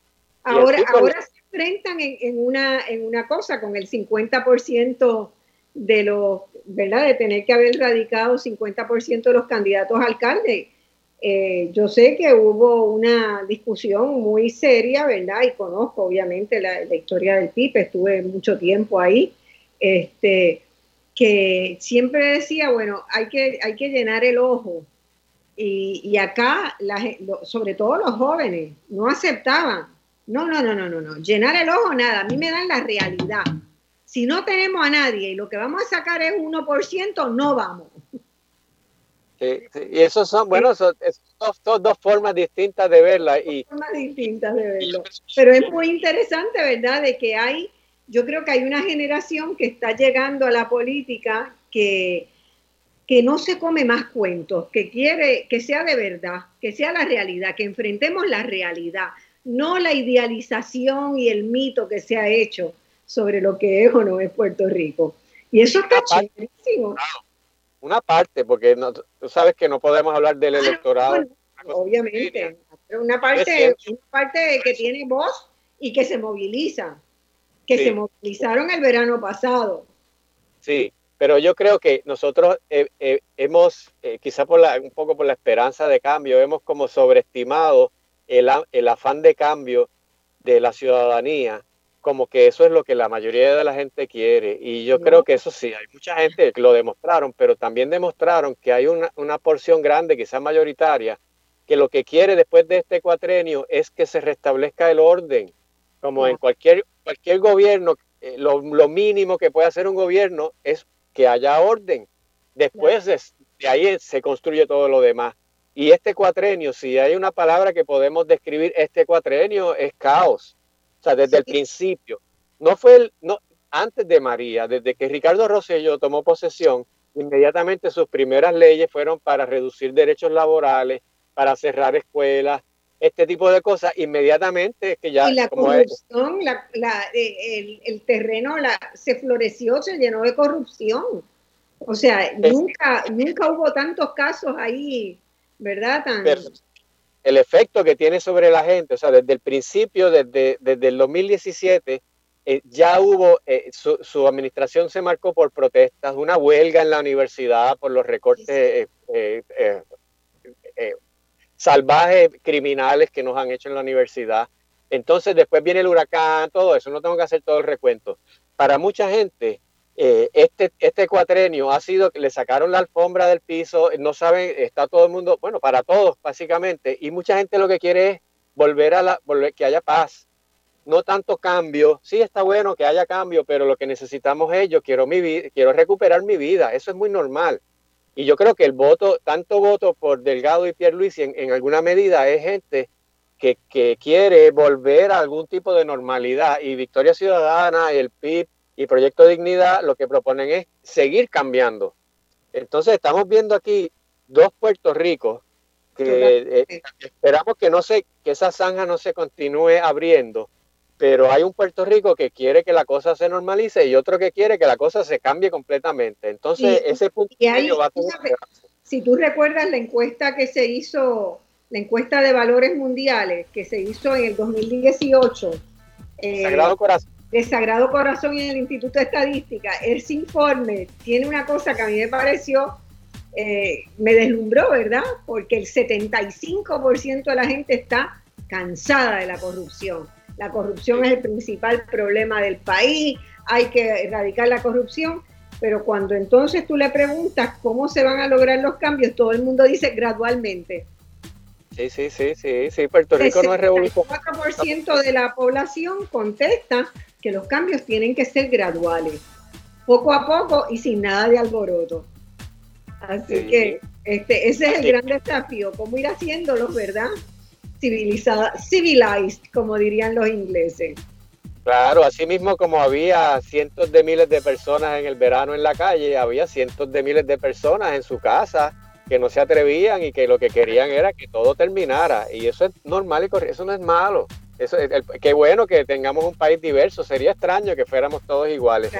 Ahora, ahora se enfrentan en, una, en una cosa con el 50% de los, ¿verdad? De tener que haber radicado 50% de los candidatos a alcalde. Eh, yo sé que hubo una discusión muy seria, ¿verdad? Y conozco obviamente la, la historia del PIB, estuve mucho tiempo ahí. Este, que siempre decía, bueno, hay que, hay que llenar el ojo. Y, acá, sobre todo los jóvenes, no aceptaban. No, no, no, no, no, no. Llenar el ojo, nada. A mí me dan la realidad. Si no tenemos a nadie y lo que vamos a sacar es 1%, no vamos. Sí, y esos son, bueno, son, son, dos formas distintas de verla. Y, formas distintas de verlo. Pero es muy interesante, ¿verdad? De que hay yo creo que hay una generación que está llegando a la política que, que no se come más cuentos, que quiere que sea de verdad, que sea la realidad, que enfrentemos la realidad, no la idealización y el mito que se ha hecho sobre lo que es o no es Puerto Rico. Y eso está chéverísimo. Una parte, porque tú sabes que no podemos hablar del electorado. obviamente, pero una parte, una parte que tiene voz y que se moviliza que se movilizaron el verano pasado. Sí, pero yo creo que nosotros eh, eh, hemos, eh, quizá por la, un poco por la esperanza de cambio, hemos como sobreestimado el, el, afán de cambio de la ciudadanía, como que eso es lo que la mayoría de la gente quiere. Y yo creo que eso sí, hay mucha gente que lo demostraron, pero también demostraron que hay una, una porción grande, quizás mayoritaria, que lo que quiere después de este cuatrenio es que se restablezca el orden, como en cualquier cualquier gobierno, eh, lo, mínimo que puede hacer un gobierno es que haya orden. Después de, ahí se construye todo lo demás. Y este cuatrenio, si hay una palabra que podemos describir, este cuatrenio es caos. O sea, desde el principio. No fue el, no, antes de María, desde que Ricardo Rosselló tomó posesión, inmediatamente sus primeras leyes fueron para reducir derechos laborales, para cerrar escuelas, este tipo de cosas inmediatamente que ya y la corrupción eh, el, terreno se floreció se llenó de corrupción o sea nunca nunca hubo tantos casos ahí verdad el efecto que tiene sobre la gente o sea desde el principio desde, desde el 2017 eh, ya hubo eh, su, administración se marcó por protestas una huelga en la universidad por los recortes salvajes criminales que nos han hecho en la universidad. Entonces después viene el huracán, todo eso, no tengo que hacer todo el recuento. Para mucha gente, eh, este, este cuatrenio ha sido que le sacaron la alfombra del piso, no saben, está todo el mundo, bueno, para todos básicamente, y mucha gente lo que quiere es volver a la, volver, que haya paz, no tanto cambio. Sí está bueno que haya cambio, pero lo que necesitamos es quiero mi quiero recuperar mi vida. Eso es muy normal. Y yo creo que el voto, tanto voto por Delgado y Pierluisi en, en alguna medida es gente que, que, quiere volver a algún tipo de normalidad. Y Victoria Ciudadana, el PIB y Proyecto Dignidad lo que proponen es seguir cambiando. Entonces estamos viendo aquí dos Puerto Ricos que eh, esperamos que no se, que esa zanja no se continúe abriendo, pero hay un Puerto Rico que quiere que la cosa se normalice y otro que quiere que la cosa se cambie completamente. Entonces, ese punto va a tener... Si tú recuerdas la encuesta que se hizo, la encuesta de valores mundiales que se hizo en el 2018, eh, Sagrado Corazón. De Sagrado Corazón y en el Instituto de Estadística, ese informe tiene una cosa que a mí me pareció eh, me deslumbró, ¿verdad? Porque el 75% de la gente está cansada de la corrupción. La corrupción es el principal problema del país, hay que erradicar la corrupción, pero cuando entonces tú le preguntas cómo se van a lograr los cambios, todo el mundo dice gradualmente. Sí, sí, sí, sí, sí, Puerto Rico no es revolución. El 4% de la población contesta que los cambios tienen que ser graduales, poco a poco y sin nada de alboroto. Así que este, ese es el gran desafío, cómo ir haciéndolos, ¿verdad? Civilizada, civilized, como dirían los ingleses. Claro, así mismo como había cientos de miles de personas en el verano en la calle, había cientos de miles de personas en su casa que no se atrevían y que lo que querían era que todo terminara. Y eso es normal y correcto, eso no es malo. Eso, qué bueno que tengamos un país diverso. Sería extraño que fuéramos todos iguales.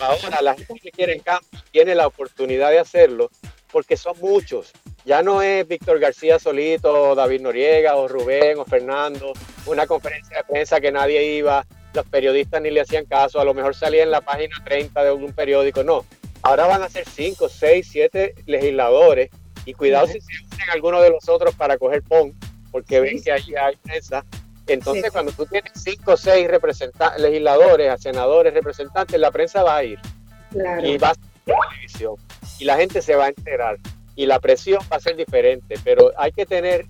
Ahora, la gente que quiere cambio tiene la oportunidad de hacerlo porque son muchos. Ya no es Víctor García solito, o David Noriega, o Rubén, o Fernando, una conferencia de prensa que nadie iba, los periodistas ni le hacían caso, a lo mejor salía en la página 30 de un periódico. No, ahora van a ser 5, 6, 7 legisladores y cuidado si se unen alguno de los otros para coger PON, porque ven que ahí hay prensa entonces, cuando tú tienes cinco o seis legisladores, senadores, representantes, la prensa va a ir. Y va a ser televisión. Y la gente se va a enterar. Y la presión va a ser diferente. Pero hay que tener,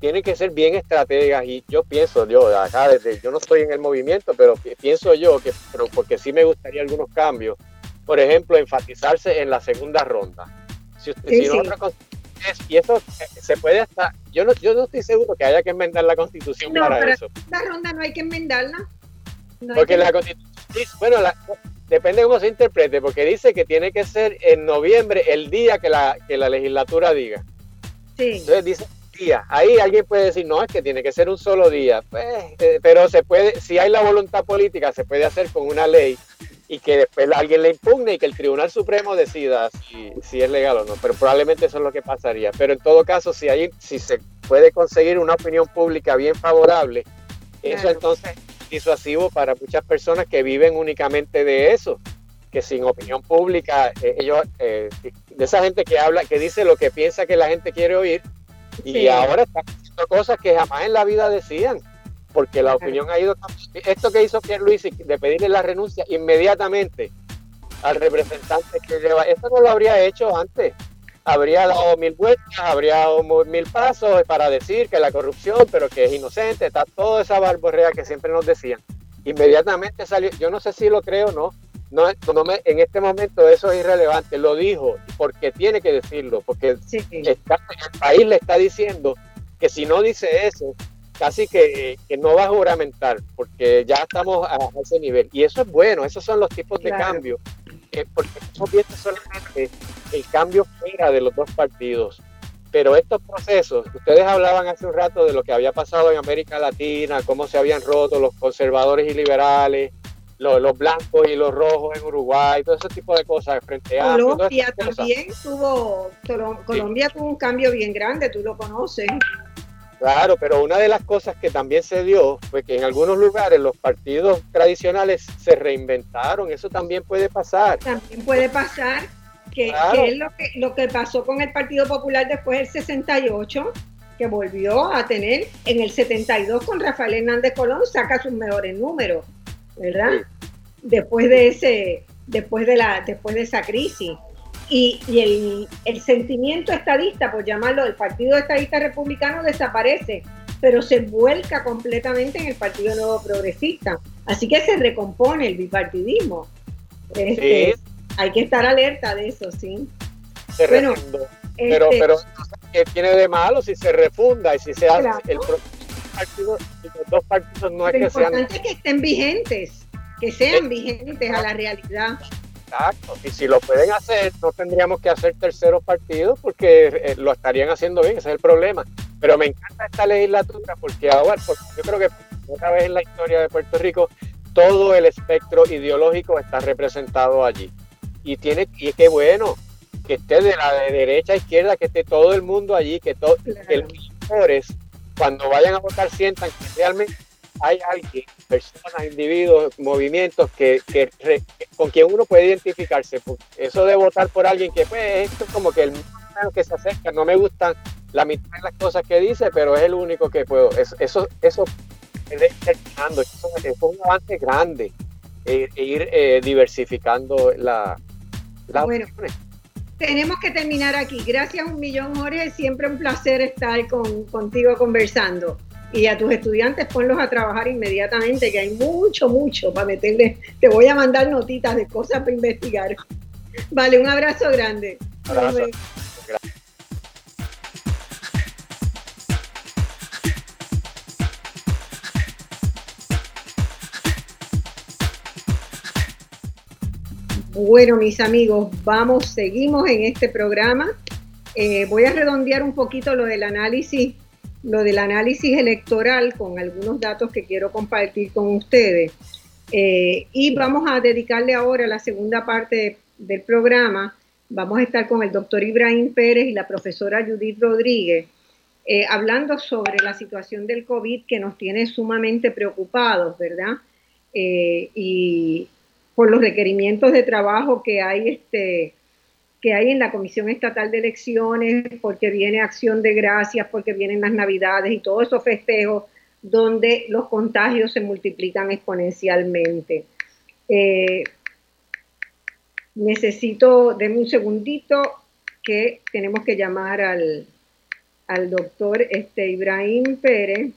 tiene que ser bien estrategas. Y yo pienso, yo, acá desde, yo no estoy en el movimiento, pero pienso yo que, pero porque sí me gustaría algunos cambios. Por ejemplo, enfatizarse en la segunda ronda. Si, usted, si y eso se puede hasta, yo no, yo no estoy seguro que haya que enmendar la constitución para, eso. La ronda no hay que enmendarla. porque la constitución, bueno, depende de cómo se interprete, porque dice que tiene que ser en noviembre el día que la, que la legislatura diga. Sí. Entonces dice día. Ahí alguien puede decir, no, es que tiene que ser un solo día. Pues, eh, pero se puede, si hay la voluntad política, se puede hacer con una ley y que después alguien le impugne y que el Tribunal Supremo decida si, si, es legal o no. Pero probablemente eso es lo que pasaría. Pero en todo caso, si, hay, si se puede conseguir una opinión pública bien favorable, eso entonces es disuasivo para muchas personas que viven únicamente de eso, que sin opinión pública, eh, ellos, eh, de esa gente que habla, que dice lo que piensa que la gente quiere oír, y ahora están haciendo cosas que jamás en la vida decían porque la opinión ha ido. Esto que hizo Pierre Luis de pedirle la renuncia inmediatamente al representante que lleva, eso no lo habría hecho antes. Habría dado mil vueltas, habría dado mil pasos para decir que la corrupción, pero que es inocente, está toda esa barborrea que siempre nos decían. Inmediatamente salió, yo no sé si lo creo o no, no, no me, en este momento eso es irrelevante, lo dijo porque tiene que decirlo, porque el país le está diciendo que si no dice eso, casi que, no va a juramentar, porque ya estamos a, ese nivel. Y eso es bueno, esos son los tipos de cambio, eh, porque no viendo solamente el cambio fuera de los dos partidos. Pero estos procesos, ustedes hablaban hace un rato de lo que había pasado en América Latina, cómo se habían roto los conservadores y liberales, los, blancos y los rojos en Uruguay, todo ese tipo de cosas frente a Colombia también tuvo, Colombia tuvo un cambio bien grande, tú lo conoces. Claro, pero una de las cosas que también se dio fue que en algunos lugares los partidos tradicionales se reinventaron. Eso también puede pasar. También puede pasar, que, es lo que, lo que pasó con el Partido Popular después del 68, que volvió a tener en el 72 con Rafael Hernández Colón, saca sus mejores números, ¿verdad? Después de ese, después de la, después de esa crisis y, el, sentimiento estadista, por llamarlo, el Partido Estadista Republicano desaparece, pero se vuelca completamente en el Partido Nuevo Progresista. Así que se recompone el bipartidismo. Este, hay que estar alerta de eso, sí. Se bueno, pero, este, pero ¿qué tiene de malo si se refunda y si se hace el partido, los dos partidos no es que sean. Lo importante es que estén vigentes, que sean vigentes a la realidad. Exacto, y si lo pueden hacer, no tendríamos que hacer terceros partidos porque eh, lo estarían haciendo bien, ese es el problema. Pero me encanta esta legislatura porque ahora, porque yo creo que otra vez en la historia de Puerto Rico, todo el espectro ideológico está representado allí. Y tiene, y qué bueno, que esté de la de derecha a izquierda, que esté todo el mundo allí, que todos los electores, cuando vayan a votar, sientan que realmente hay alguien, personas, individuos, movimientos que, con quien uno puede identificarse. Eso de votar por alguien que, pues, esto es como que el que se acerca, no me gustan la mitad de las cosas que dice, pero es el único que puedo. Eso, eso, eso es un avance grande, e, e ir eh, diversificando la, la bueno, tenemos que terminar aquí. Gracias un millón, Jorge. Siempre un placer estar con, contigo conversando. Y a tus estudiantes ponlos a trabajar inmediatamente, que hay mucho, mucho para meterle. Te voy a mandar notitas de cosas para investigar. Vale, un abrazo grande. Gracias. Bueno, mis amigos, vamos, seguimos en este programa. Eh, voy a redondear un poquito lo del análisis, lo del análisis electoral con algunos datos que quiero compartir con ustedes. Eh, y vamos a dedicarle ahora la segunda parte del programa. Vamos a estar con el doctor Ibrahim Pérez y la profesora Judith Rodríguez, eh, hablando sobre la situación del COVID que nos tiene sumamente preocupados, ¿verdad? y, por los requerimientos de trabajo que hay, este, que hay en la Comisión Estatal de Elecciones, porque viene Acción de Gracias, porque vienen las Navidades y todos esos festejos donde los contagios se multiplican exponencialmente. Eh, necesito, denme un segundito, que tenemos que llamar al, al doctor este, Ibrahim Pérez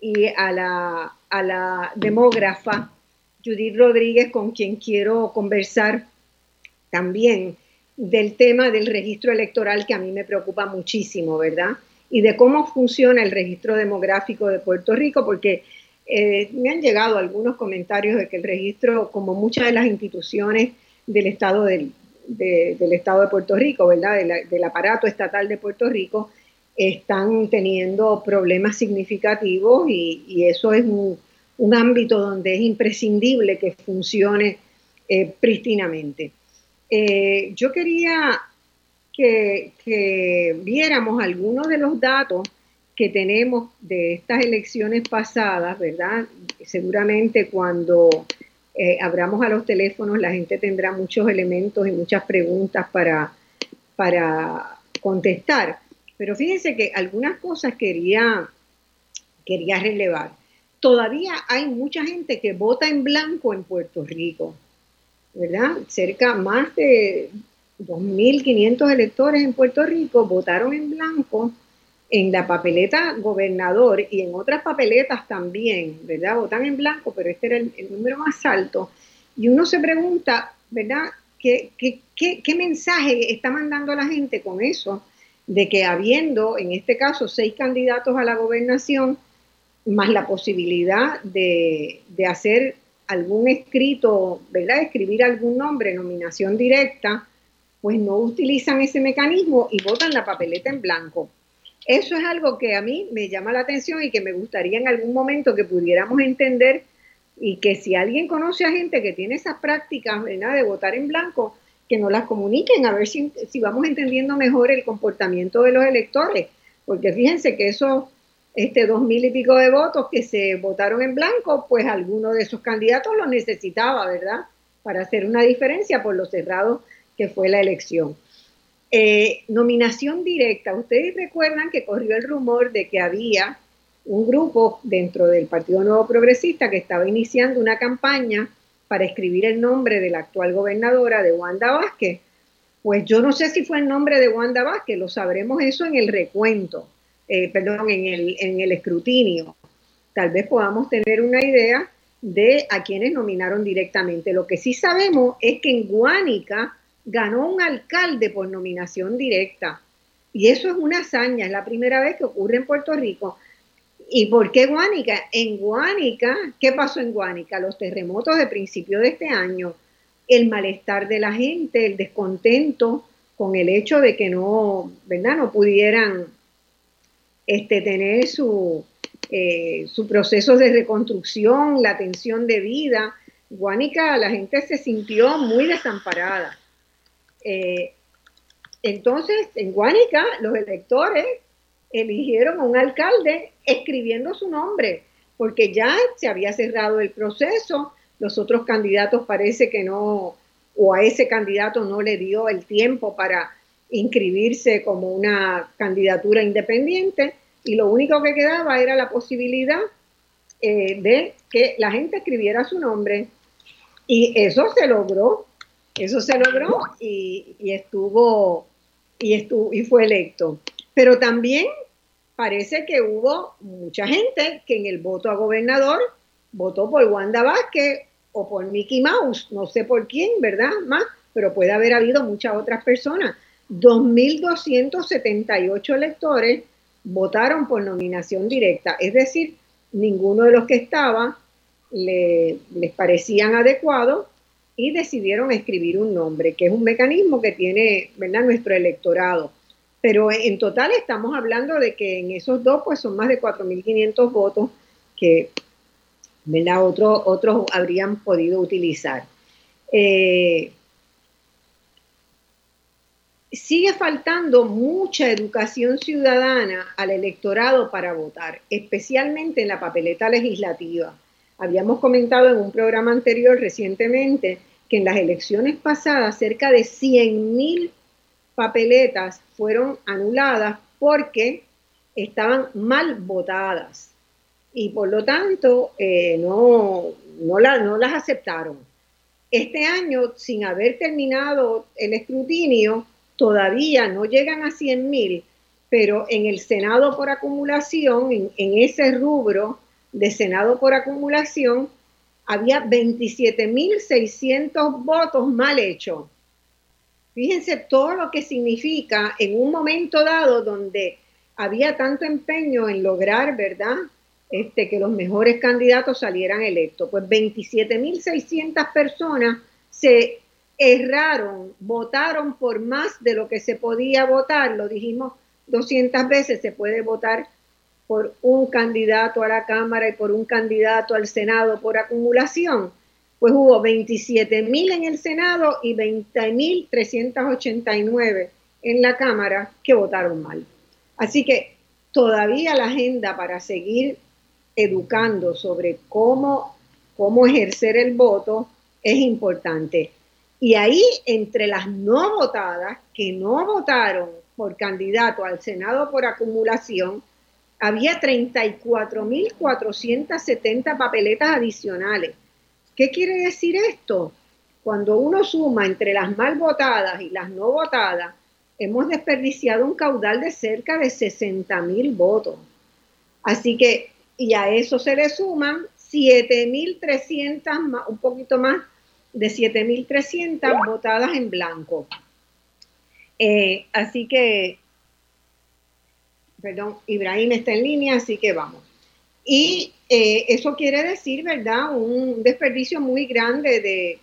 y a la, a la demógrafa Judith Rodríguez, con quien quiero conversar también del tema del registro electoral que a mí me preocupa muchísimo, ¿verdad? Y de cómo funciona el registro demográfico de Puerto Rico, porque eh, me han llegado algunos comentarios de que el registro, como muchas de las instituciones del Estado, del, del estado de Puerto Rico, ¿verdad? del aparato estatal de Puerto Rico, están teniendo problemas significativos y, y eso es un, un ámbito donde es imprescindible que funcione eh, prístinamente. Eh, yo quería que, viéramos algunos de los datos que tenemos de estas elecciones pasadas, ¿verdad? Seguramente cuando eh, abramos a los teléfonos la gente tendrá muchos elementos y muchas preguntas para, para contestar. Pero fíjense que algunas cosas quería, quería relevar todavía hay mucha gente que vota en blanco en Puerto Rico, ¿verdad? Cerca más de 2.500 electores en Puerto Rico votaron en blanco en la papeleta gobernador y en otras papeletas también, ¿verdad? Votan en blanco, pero este era el, número más alto. Y uno se pregunta, ¿verdad? ¿Qué, qué, qué mensaje está mandando la gente con eso? De que habiendo, en este caso, seis candidatos a la gobernación, más la posibilidad de, hacer algún escrito, ¿verdad? Escribir algún nombre, nominación directa, pues no utilizan ese mecanismo y votan la papeleta en blanco. Eso es algo que a mí me llama la atención y que me gustaría en algún momento que pudiéramos entender y que si alguien conoce a gente que tiene esas prácticas ¿verdad? de votar en blanco, que nos las comuniquen a ver si, si vamos entendiendo mejor el comportamiento de los electores. Porque fíjense que eso este dos mil y pico de votos que se votaron en blanco, pues alguno de esos candidatos lo necesitaba, ¿verdad? Para hacer una diferencia por lo cerrado que fue la elección. Eh, nominación directa. Ustedes recuerdan que corrió el rumor de que había un grupo dentro del Partido Nuevo Progresista que estaba iniciando una campaña para escribir el nombre de la actual gobernadora de Wanda Vázquez. Pues yo no sé si fue el nombre de Wanda Vázquez, lo sabremos eso en el recuento eh, perdón, en el, en el escrutinio. Tal vez podamos tener una idea de a quienes nominaron directamente. Lo que sí sabemos es que en Guánica ganó un alcalde por nominación directa. Y eso es una hazaña, es la primera vez que ocurre en Puerto Rico. ¿Y por qué Guánica? En Guánica, ¿qué pasó en Guánica? Los terremotos de principio de este año, el malestar de la gente, el descontento con el hecho de que no, ¿verdad? No pudieran este, tener su, eh, su proceso de reconstrucción, la atención de vida. Guánica, la gente se sintió muy desamparada. Eh, entonces, en Guánica, los electores eligieron a un alcalde escribiendo su nombre, porque ya se había cerrado el proceso, los otros candidatos parece que no, o a ese candidato no le dio el tiempo para inscribirse como una candidatura independiente, y lo único que quedaba era la posibilidad eh, de que la gente escribiera su nombre, y eso se logró, eso se logró y, y estuvo y estuvo y fue electo. Pero también parece que hubo mucha gente que en el voto a gobernador votó por Wanda Vázquez o por Mickey Mouse, no sé por quién, ¿verdad? Más, pero puede haber habido muchas otras personas. 2.278 electores votaron por nominación directa, es decir, ninguno de los que estaban le, les parecían adecuados y decidieron escribir un nombre, que es un mecanismo que tiene ¿verdad? nuestro electorado. Pero en total estamos hablando de que en esos dos pues son más de 4.500 votos que ¿verdad? Otros, habrían podido utilizar. Eh, sigue faltando mucha educación ciudadana al electorado para votar, especialmente en la papeleta legislativa. Habíamos comentado en un programa anterior recientemente que en las elecciones pasadas cerca de 100.000 papeletas fueron anuladas porque estaban mal votadas y por lo tanto eh, no, no, no las aceptaron. Este año, sin haber terminado el escrutinio, todavía no llegan a 100.000, pero en el Senado por acumulación, en, en ese rubro de Senado por acumulación, había 27.600 votos mal hechos. Fíjense todo lo que significa en un momento dado donde había tanto empeño en lograr, ¿verdad? Este, que los mejores candidatos salieran electos. Pues 27.600 personas se erraron, votaron por más de lo que se podía votar. Lo dijimos 200 veces, se puede votar por un candidato a la Cámara y por un candidato al Senado por acumulación, pues hubo 27 mil en el Senado y 20 mil 389 en la Cámara que votaron mal. Así que todavía la agenda para seguir educando sobre cómo, cómo ejercer el voto es importante. Y ahí, entre las no votadas, que no votaron por candidato al Senado por acumulación, había 34.470 papeletas adicionales. ¿Qué quiere decir esto? Cuando uno suma entre las mal votadas y las no votadas, hemos desperdiciado un caudal de cerca de 60.000 votos. Así que, y a eso se le suman 7.300, un poquito más de 7.300 votadas en blanco. Eh, así que perdón, Ibrahim está en línea, así que vamos. Y eh, eso quiere decir, ¿verdad?, un desperdicio muy grande de,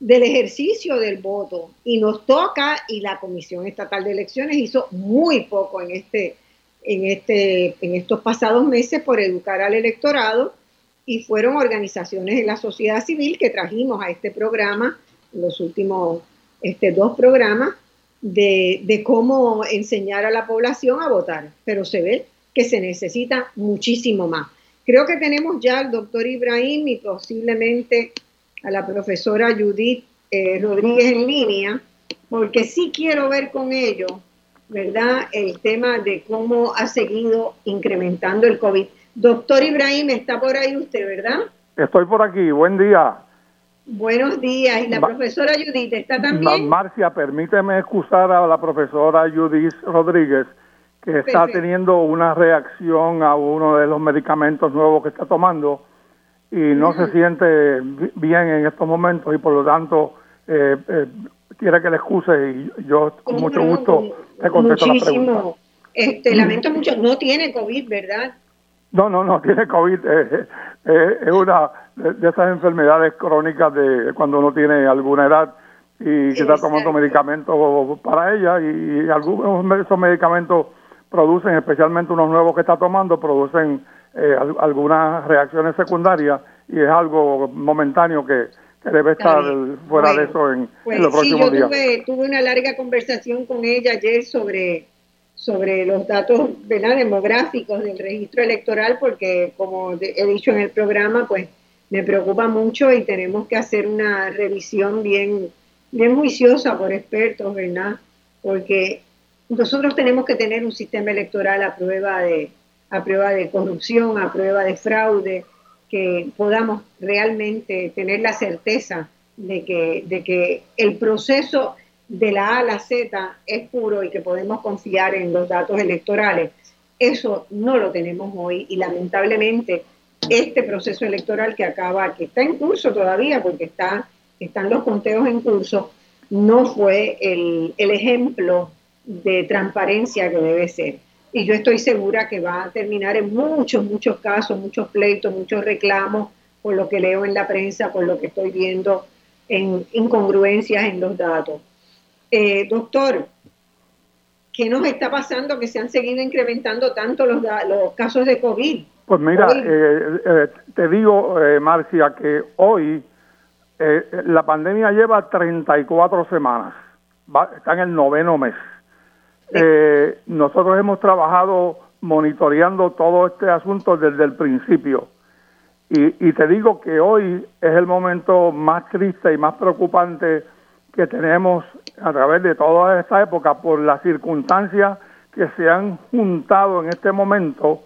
del ejercicio del voto. Y nos toca, y la Comisión Estatal de Elecciones hizo muy poco en, este, en, este, en estos pasados meses por educar al electorado, y fueron organizaciones de la sociedad civil que trajimos a este programa, los últimos este, dos programas, de, cómo enseñar a la población a votar, pero se ve que se necesita muchísimo más. Creo que tenemos ya al doctor Ibrahim y posiblemente a la profesora Judith eh, Rodríguez en línea, porque sí quiero ver con ellos, ¿verdad?, el tema de cómo ha seguido incrementando el COVID. Doctor Ibrahim, está por ahí usted, ¿verdad? Estoy por aquí, buen día. Buenos días. ¿Y la profesora Judith está también? Marcia, permíteme excusar a la profesora Judith Rodríguez, que está teniendo una reacción a uno de los medicamentos nuevos que está tomando y no se siente bien en estos momentos y por lo tanto eh, eh, quiere que le excuse y yo con mucho gusto te contesto la pregunta. Este, lamento mucho, no tiene COVID, ¿verdad? No, no, no tiene COVID. Eh, eh, es una de, esas enfermedades crónicas de cuando uno tiene alguna edad y que está tomando medicamentos para ella y, algunos de esos medicamentos producen, especialmente unos nuevos que está tomando, producen eh, algunas reacciones secundarias y es algo momentáneo que, debe estar fuera de eso en, pues los próximos sí, yo Tuve, tuve una larga conversación con ella ayer sobre sobre los datos demográficos del registro electoral, porque como he dicho en el programa, pues me preocupa mucho y tenemos que hacer una revisión bien, bien juiciosa por expertos, ¿verdad? Porque nosotros tenemos que tener un sistema electoral a prueba de, a prueba de corrupción, a prueba de fraude, que podamos realmente tener la certeza de que, de que el proceso de la A a la Z es puro y que podemos confiar en los datos electorales. Eso no lo tenemos hoy y lamentablemente este proceso electoral que acaba, que está en curso todavía porque está, están los conteos en curso, no fue el, el ejemplo de transparencia que debe ser. Y yo estoy segura que va a terminar en muchos, muchos casos, muchos pleitos, muchos reclamos, por lo que leo en la prensa, por lo que estoy viendo en incongruencias en los datos. Eh, doctor, ¿qué nos está pasando que se han seguido incrementando tanto los, los casos de COVID? Pues mira, eh, eh, te digo, Marcia, que hoy la pandemia lleva 34 semanas, está en el noveno mes. nosotros hemos trabajado monitoreando todo este asunto desde el principio. Y, y, te digo que hoy es el momento más triste y más preocupante que tenemos a través de toda esta época por las circunstancias que se han juntado en este momento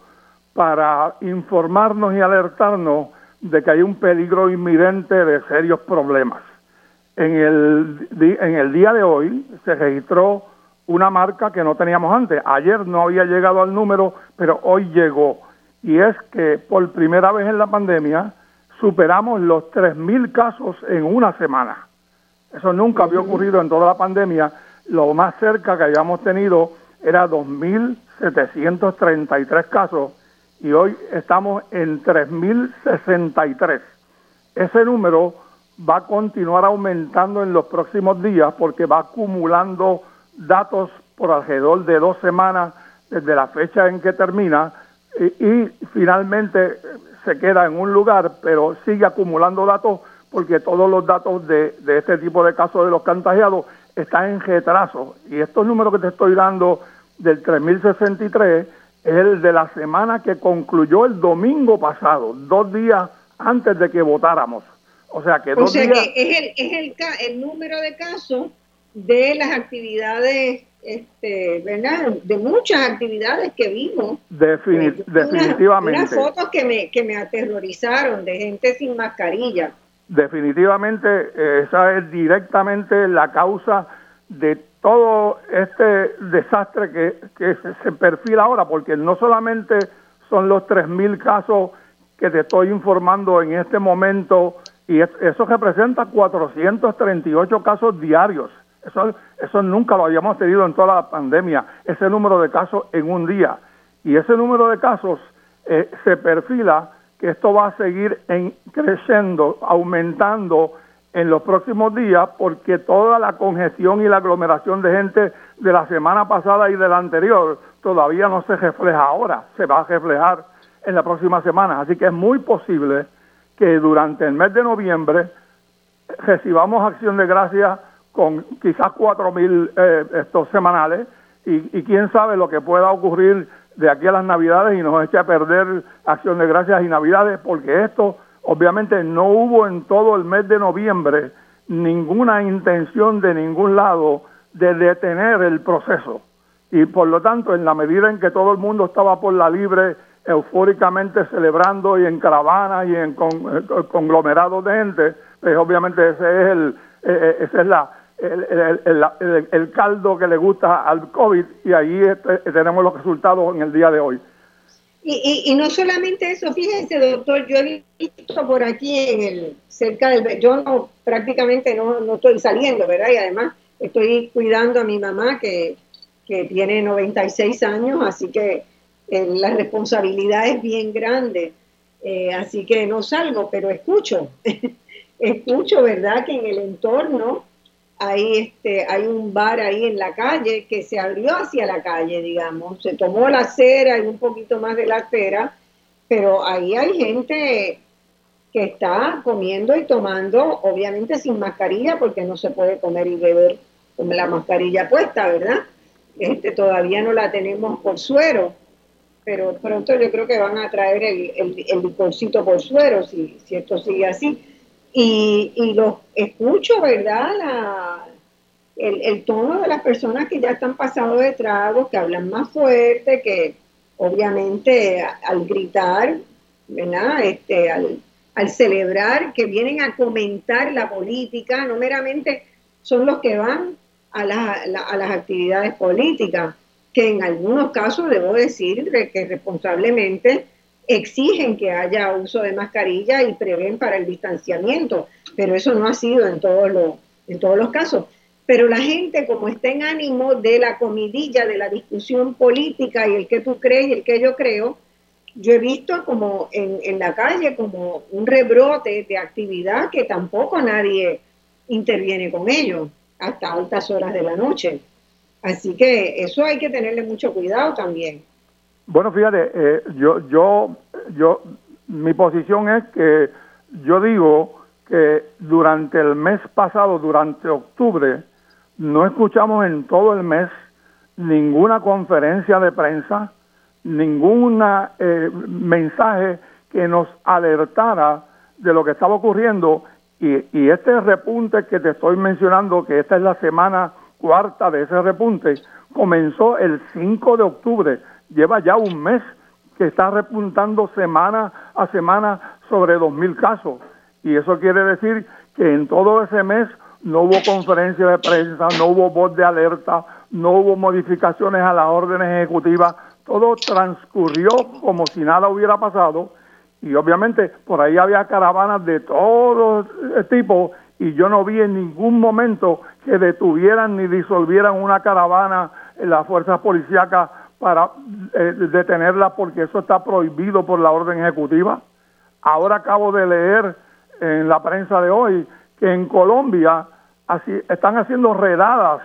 para informarnos y alertarnos de que hay un peligro inminente de serios problemas. En el, día de hoy se registró una marca que no teníamos antes. Ayer no había llegado al número, pero hoy llegó. Y es que por primera vez en la pandemia superamos los 3.000 casos en una semana. Eso nunca había ocurrido en toda la pandemia. Lo más cerca que habíamos tenido era 2.733 casos y hoy estamos en 3.063. Ese número va a continuar aumentando en los próximos días porque va acumulando datos por alrededor de dos semanas desde la fecha en que termina y, y finalmente se queda en un lugar, pero sigue acumulando datos porque todos los datos de, este tipo de casos de los contagiados están en retraso. Y estos números que te estoy dando del 3063 es el de la semana que concluyó el domingo pasado, dos días antes de que votáramos. O sea que, dos días... que es, el, es el, el número de casos de las actividades este, ¿verdad? De muchas actividades que vimos. definitivamente. Unas fotos que me, que me aterrorizaron de gente sin mascarilla definitivamente eh, esa es directamente la causa de todo este desastre que, se, perfila ahora, porque no solamente son los 3.000 casos que te estoy informando en este momento, y eso representa 438 casos diarios. Eso, eso nunca lo habíamos tenido en toda la pandemia, ese número de casos en un día. Y ese número de casos eh, se perfila que esto va a seguir en, creciendo, aumentando en los próximos días porque toda la congestión y la aglomeración de gente de la semana pasada y de la anterior todavía no se refleja ahora, se va a reflejar en la próxima semana. Así que es muy posible que durante el mes de noviembre recibamos acción de gracia con quizás cuatro mil eh, estos semanales y quién sabe lo que pueda ocurrir de aquí a las Navidades y nos eche a perder Acción de Gracias y Navidades, porque esto obviamente no hubo en todo el mes de noviembre ninguna intención de ningún lado de detener el proceso. Y por lo tanto, en la medida en que todo el mundo estaba por la libre, eufóricamente celebrando y en caravanas y en eh, conglomerados de gente, pues obviamente ese es el, eh, eh, esa es la, el, caldo que le gusta al COVID y ahí este, tenemos los resultados en el día de hoy. Y, y, no solamente eso, fíjense, doctor, yo he visto por aquí en el cerca del yo no prácticamente no, no estoy saliendo, ¿verdad? Y además estoy cuidando a mi mamá que, que tiene 96 años, así que eh, la responsabilidad es bien grande. Eh, así que no salgo, pero escucho, escucho, ¿verdad? Que en el entorno hay, este, hay un bar ahí en la calle que se abrió hacia la calle, digamos, se tomó la acera y un poquito más de la acera, pero ahí hay gente que está comiendo y tomando, obviamente sin mascarilla, porque no se puede comer y beber con la mascarilla puesta, ¿verdad? Este, todavía no la tenemos por suero, pero pronto yo creo que van a traer el, el, el por suero, si, si esto sigue así y, y los escucho, ¿verdad? La, el, el, tono de las personas que ya están pasados de trago, que hablan más fuerte, que obviamente al gritar, ¿verdad? Este, al, al celebrar, que vienen a comentar la política, no meramente son los que van a, la, a las actividades políticas, que en algunos casos debo decir que responsablemente exigen que haya uso de mascarilla y prevén para el distanciamiento, pero eso no ha sido en todos los, en todos los casos. Pero la gente, como está en ánimo de la comidilla, de la discusión política y el que tú crees y el que yo creo, yo he visto como en, en la calle como un rebrote de actividad que tampoco nadie interviene con ellos hasta altas horas de la noche. Así que eso hay que tenerle mucho cuidado también. Bueno, fíjate, eh, yo, yo, yo, mi posición es que yo digo que durante el mes pasado, durante octubre, no escuchamos en todo el mes ninguna conferencia de prensa, ningún eh, mensaje que nos alertara de lo que estaba ocurriendo. Y, y, este repunte que te estoy mencionando, que esta es la semana cuarta de ese repunte, comenzó el 5 de octubre lleva ya un mes que está repuntando semana a semana sobre 2.000 casos. Y eso quiere decir que en todo ese mes no hubo conferencia de prensa, no hubo voz de alerta, no hubo modificaciones a las órdenes ejecutivas, todo transcurrió como si nada hubiera pasado y obviamente por ahí había caravanas de todo tipo y yo no vi en ningún momento que detuvieran ni disolvieran una caravana en las fuerzas policíacas para eh, detenerla porque eso está prohibido por la orden ejecutiva. Ahora acabo de leer en la prensa de hoy que en Colombia así, están haciendo redadas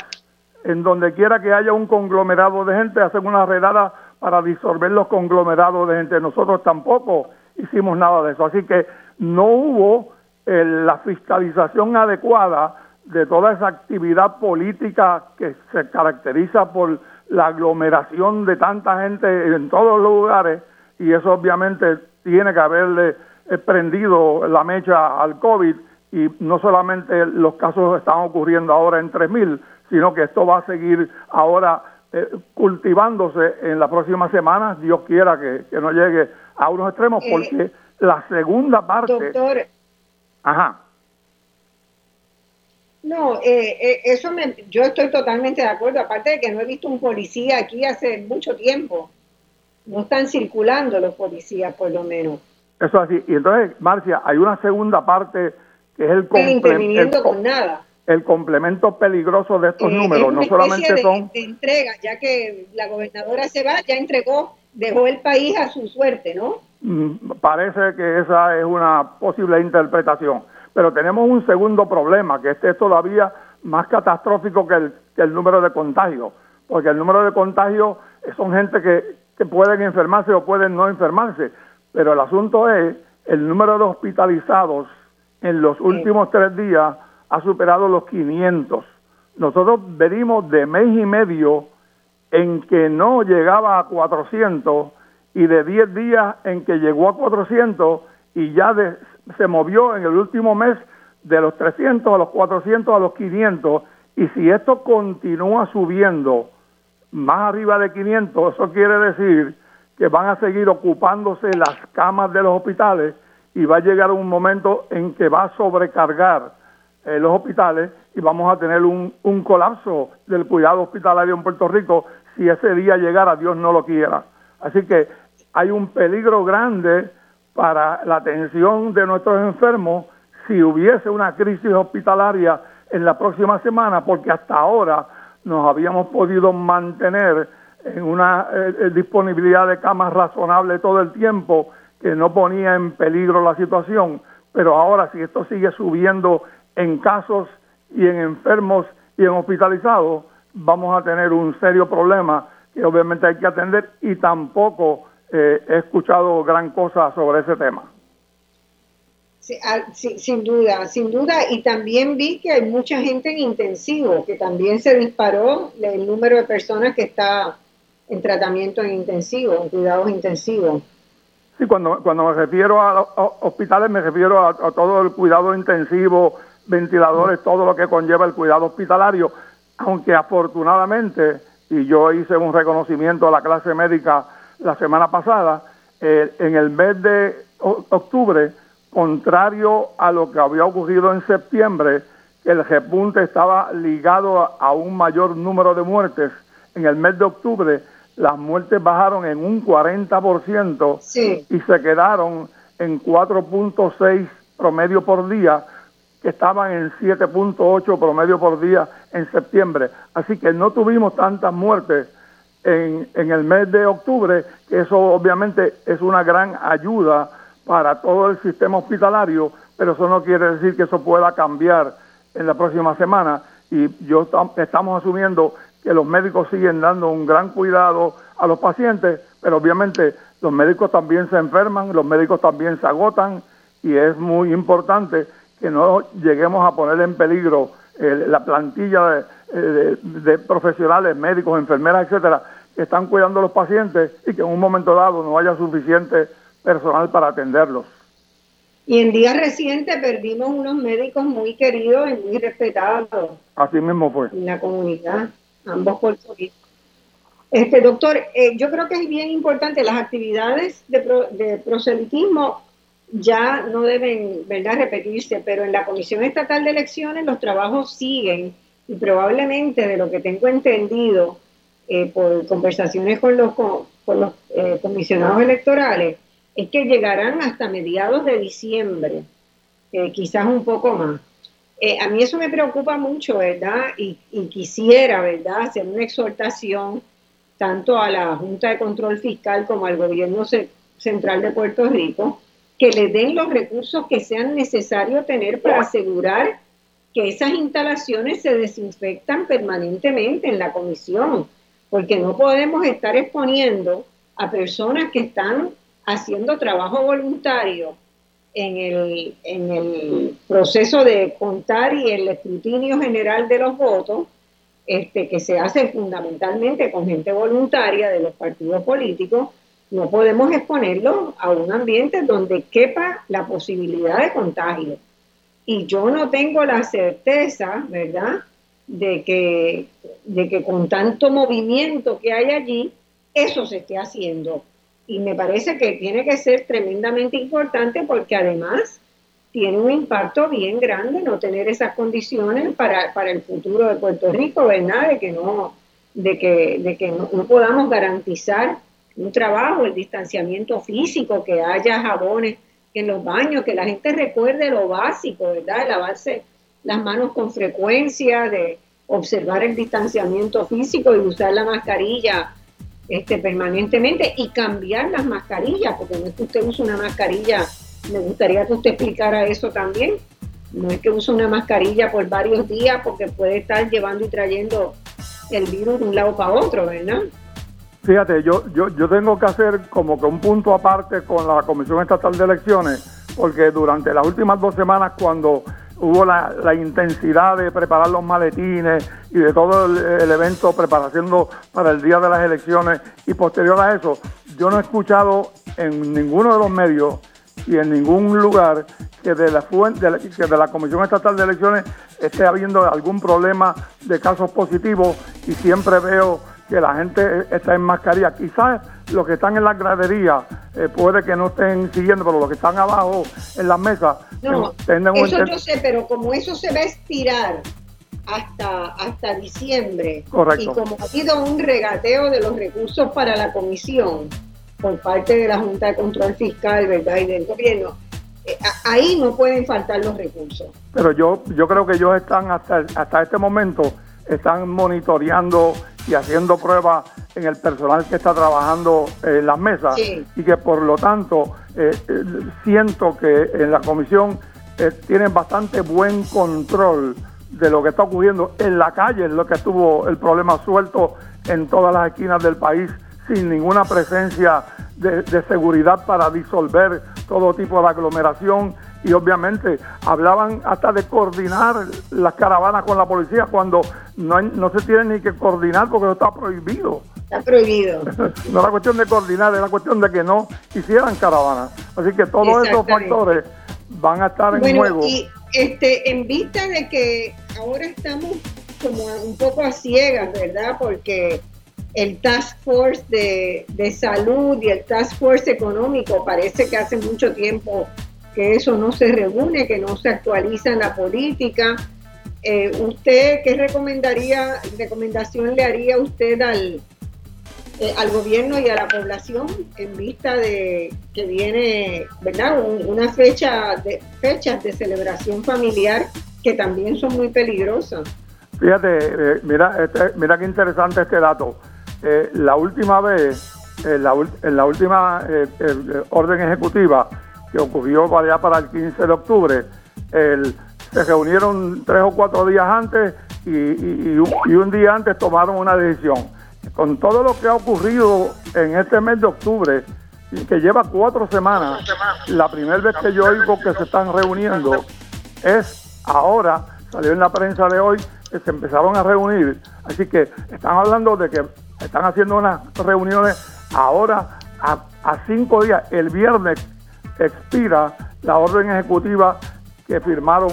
en donde quiera que haya un conglomerado de gente, hacen una redada para disolver los conglomerados de gente. Nosotros tampoco hicimos nada de eso. Así que no hubo eh, la fiscalización adecuada de toda esa actividad política que se caracteriza por la aglomeración de tanta gente en todos los lugares y eso obviamente tiene que haberle eh, prendido la mecha al COVID y no solamente los casos están ocurriendo ahora en 3.000, sino que esto va a seguir ahora eh, cultivándose en las próximas semanas, Dios quiera que, no llegue a unos extremos, eh, porque la segunda parte... Doctor, ajá. No, eh, eh, eso me, yo estoy totalmente de acuerdo, aparte de que no he visto un policía aquí hace mucho tiempo. No están circulando los policías, por lo menos. Eso así. Y entonces, Marcia, hay una segunda parte que es el complemento. con nada. El complemento peligroso de estos eh, números. no solamente son. De entrega, ya que la gobernadora se va, ya entregó, dejó el país a su suerte, ¿no? Mm, parece que esa es una posible interpretación. Pero tenemos un segundo problema, que este es todavía más catastrófico que el, que el número de contagios, porque el número de contagios son gente que, que pueden enfermarse o pueden no enfermarse, pero el asunto es el número de hospitalizados en los últimos tres días ha superado los 500. Nosotros venimos de mes y medio en que no llegaba a 400 y de 10 días en que llegó a 400 y ya de se movió en el último mes de los 300 a los 400 a los 500 y si esto continúa subiendo más arriba de 500, eso quiere decir que van a seguir ocupándose las camas de los hospitales y va a llegar un momento en que va a sobrecargar eh, los hospitales y vamos a tener un, un colapso del cuidado hospitalario en Puerto Rico si ese día llegara, Dios no lo quiera. Así que hay un peligro grande para la atención de nuestros enfermos si hubiese una crisis hospitalaria en la próxima semana, porque hasta ahora nos habíamos podido mantener en una eh, eh, disponibilidad de camas razonable todo el tiempo que no ponía en peligro la situación, pero ahora si esto sigue subiendo en casos y en enfermos y en hospitalizados, vamos a tener un serio problema que obviamente hay que atender y tampoco eh, he escuchado gran cosa sobre ese tema. Ah, sin duda, sin duda. Y también vi que hay mucha gente en intensivo, que también se disparó el número de personas que está en tratamiento en intensivo, en cuidados intensivos. Sí, cuando, cuando me refiero a, hospitales, me refiero a, todo el cuidado intensivo, ventiladores, todo lo que conlleva el cuidado hospitalario, aunque afortunadamente, y yo hice un reconocimiento a la clase médica la semana pasada, eh, en el mes de octubre, contrario a lo que había ocurrido en septiembre, el repunte estaba ligado a, un mayor número de muertes. En el mes de octubre las muertes bajaron en un 40% y se quedaron en 4.6 promedio por día, que estaban en 7.8 promedio por día en septiembre. Así que no tuvimos tantas muertes en, en el mes de octubre, que eso obviamente es una gran ayuda para todo el sistema hospitalario, pero eso no quiere decir que eso pueda cambiar en la próxima semana. Y yo estamos asumiendo que los médicos siguen dando un gran cuidado a los pacientes, pero obviamente los médicos también se enferman, los médicos también se agotan y es muy importante que no lleguemos a poner en peligro eh, la plantilla de, de, profesionales, médicos, enfermeras, etcétera, están cuidando a los pacientes y que en un momento dado no haya suficiente personal para atenderlos. Y en días recientes perdimos unos médicos muy queridos y muy respetados. Así mismo fue. En la comunidad, ambos puertorriqueños. Este, doctor, eh, yo creo que es bien importante, las actividades de, proselitismo ya no deben ¿verdad? repetirse, pero en la Comisión Estatal de Elecciones los trabajos siguen y probablemente de lo que tengo entendido eh, por conversaciones con los, con, los eh, comisionados electorales, es que llegarán hasta mediados de diciembre, quizás un poco más. Eh, a mí eso me preocupa mucho, ¿verdad? Y, quisiera, ¿verdad?, hacer una exhortación tanto a la Junta de Control Fiscal como al Gobierno Central de Puerto Rico, que le den los recursos que sean necesarios tener para asegurar que esas instalaciones se desinfectan permanentemente en la comisión, porque no podemos estar exponiendo a personas que están haciendo trabajo voluntario en el, en el proceso de contar y el escrutinio general de los votos, este, que se hace fundamentalmente con gente voluntaria de los partidos políticos, no podemos exponerlo a un ambiente donde quepa la posibilidad de contagio. Y yo no tengo la certeza, ¿verdad?, de que, de que con tanto movimiento que hay allí, eso se esté haciendo y me parece que tiene que ser tremendamente importante porque además tiene un impacto bien grande no tener esas condiciones para, el futuro de Puerto Rico, ¿verdad? De que no, de que, de que no, podamos garantizar un trabajo, el distanciamiento físico, que haya jabones en los baños, que la gente recuerde lo básico, ¿verdad? lavarse las manos con frecuencia, de observar el distanciamiento físico y usar la mascarilla este, permanentemente y cambiar las mascarillas, porque no es que usted use una mascarilla, me gustaría que usted explicara eso también, no es que use una mascarilla por varios días porque puede estar llevando y trayendo el virus de un lado para otro, ¿verdad? Fíjate, yo, yo, yo tengo que hacer como que un punto aparte con la Comisión Estatal de Elecciones, porque durante las últimas dos semanas cuando hubo la, intensidad de preparar los maletines y de todo el, evento preparación para el día de las elecciones y posterior a eso, yo no he escuchado en ninguno de los medios y en ningún lugar que de la, de que de la Comisión Estatal de Elecciones esté habiendo algún problema de casos positivos y siempre veo que la gente está en mascarilla. Quizás los que están en la gradería eh, puede que no estén siguiendo, pero los que están abajo en las mesas no, eso yo sé, pero como eso se va a estirar hasta, hasta diciembre. Correcto. Y como ha habido un regateo de los recursos para la comisión por parte de la Junta de Control Fiscal, ¿verdad? Y del gobierno, eh, ahí no pueden faltar los recursos. Pero yo, yo creo que ellos están hasta, hasta este momento, están monitoreando y haciendo pruebas en el personal que está trabajando en las mesas y que por lo tanto eh, eh, siento que en la comisión tienen bastante buen control de lo que está ocurriendo en la calle, es lo que estuvo el problema suelto en todas las esquinas del país, sin ninguna presencia de, seguridad para disolver todo tipo de aglomeración y obviamente hablaban hasta de coordinar las caravanas con la policía cuando no, no se tiene ni que coordinar porque está prohibido. Está prohibido. no era cuestión de coordinar, era cuestión de que no hicieran caravanas. Así que todos esos factores van a estar en juego. Y este, en vista de que ahora estamos como un poco a ciegas, ¿verdad? Porque el Task Force de, Salud y el Task Force Económico parece que hace mucho tiempo que eso no se reúne, que no se actualiza en la política. Eh, ¿Usted qué recomendaría, recomendación le haría usted al, eh, al gobierno y a la población en vista de que viene, ¿verdad? una fecha de fechas de celebración familiar que también son muy peligrosas. Fíjate, eh, mira, este, mira qué interesante este dato. Eh, la última vez, la, en la última orden ejecutiva que ocurrió para allá para el 15 de octubre, el, se reunieron tres o cuatro días antes y, y un día antes tomaron una decisión con todo lo que ha ocurrido en este mes de octubre, que lleva cuatro semanas, la primera vez que yo oigo que se están reuniendo es ahora, salió en la prensa de hoy, que se empezaron a reunir. Así que están hablando de que están haciendo unas reuniones ahora a, a cinco días. El viernes expira la orden ejecutiva que firmaron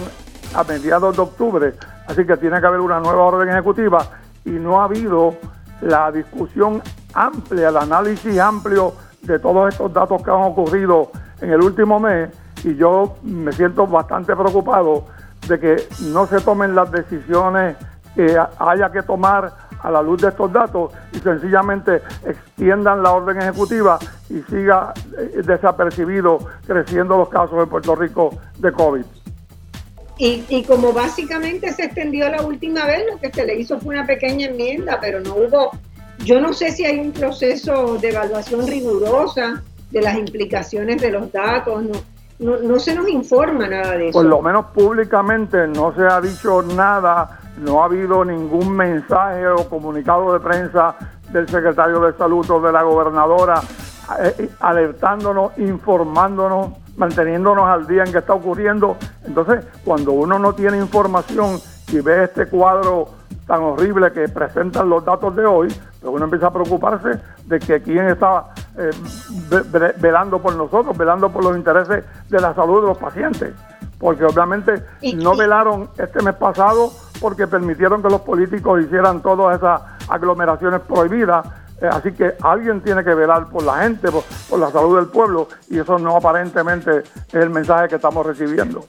a mediados de octubre. Así que tiene que haber una nueva orden ejecutiva y no ha habido la discusión amplia, el análisis amplio de todos estos datos que han ocurrido en el último mes y yo me siento bastante preocupado de que no se tomen las decisiones que haya que tomar a la luz de estos datos y sencillamente extiendan la orden ejecutiva y siga eh, desapercibido creciendo los casos en Puerto Rico de COVID. Y, y, como básicamente se extendió la última vez, lo que se le hizo fue una pequeña enmienda, pero no hubo, yo no sé si hay un proceso de evaluación rigurosa de las implicaciones de los datos, no, no, se nos informa nada de eso. Por lo menos públicamente no se ha dicho nada, no ha habido ningún mensaje o comunicado de prensa del secretario de salud o de la gobernadora eh, eh, alertándonos, informándonos manteniéndonos al día en que está ocurriendo. Entonces, cuando uno no tiene información y ve este cuadro tan horrible que presentan los datos de hoy, pues uno empieza a preocuparse de que quién está eh, velando por nosotros, velando por los intereses de la salud de los pacientes. Porque obviamente no velaron este mes pasado porque permitieron que los políticos hicieran todas esas aglomeraciones prohibidas eh, así que alguien tiene que velar por la gente, por, la salud del pueblo, y eso no aparentemente es el mensaje que estamos recibiendo.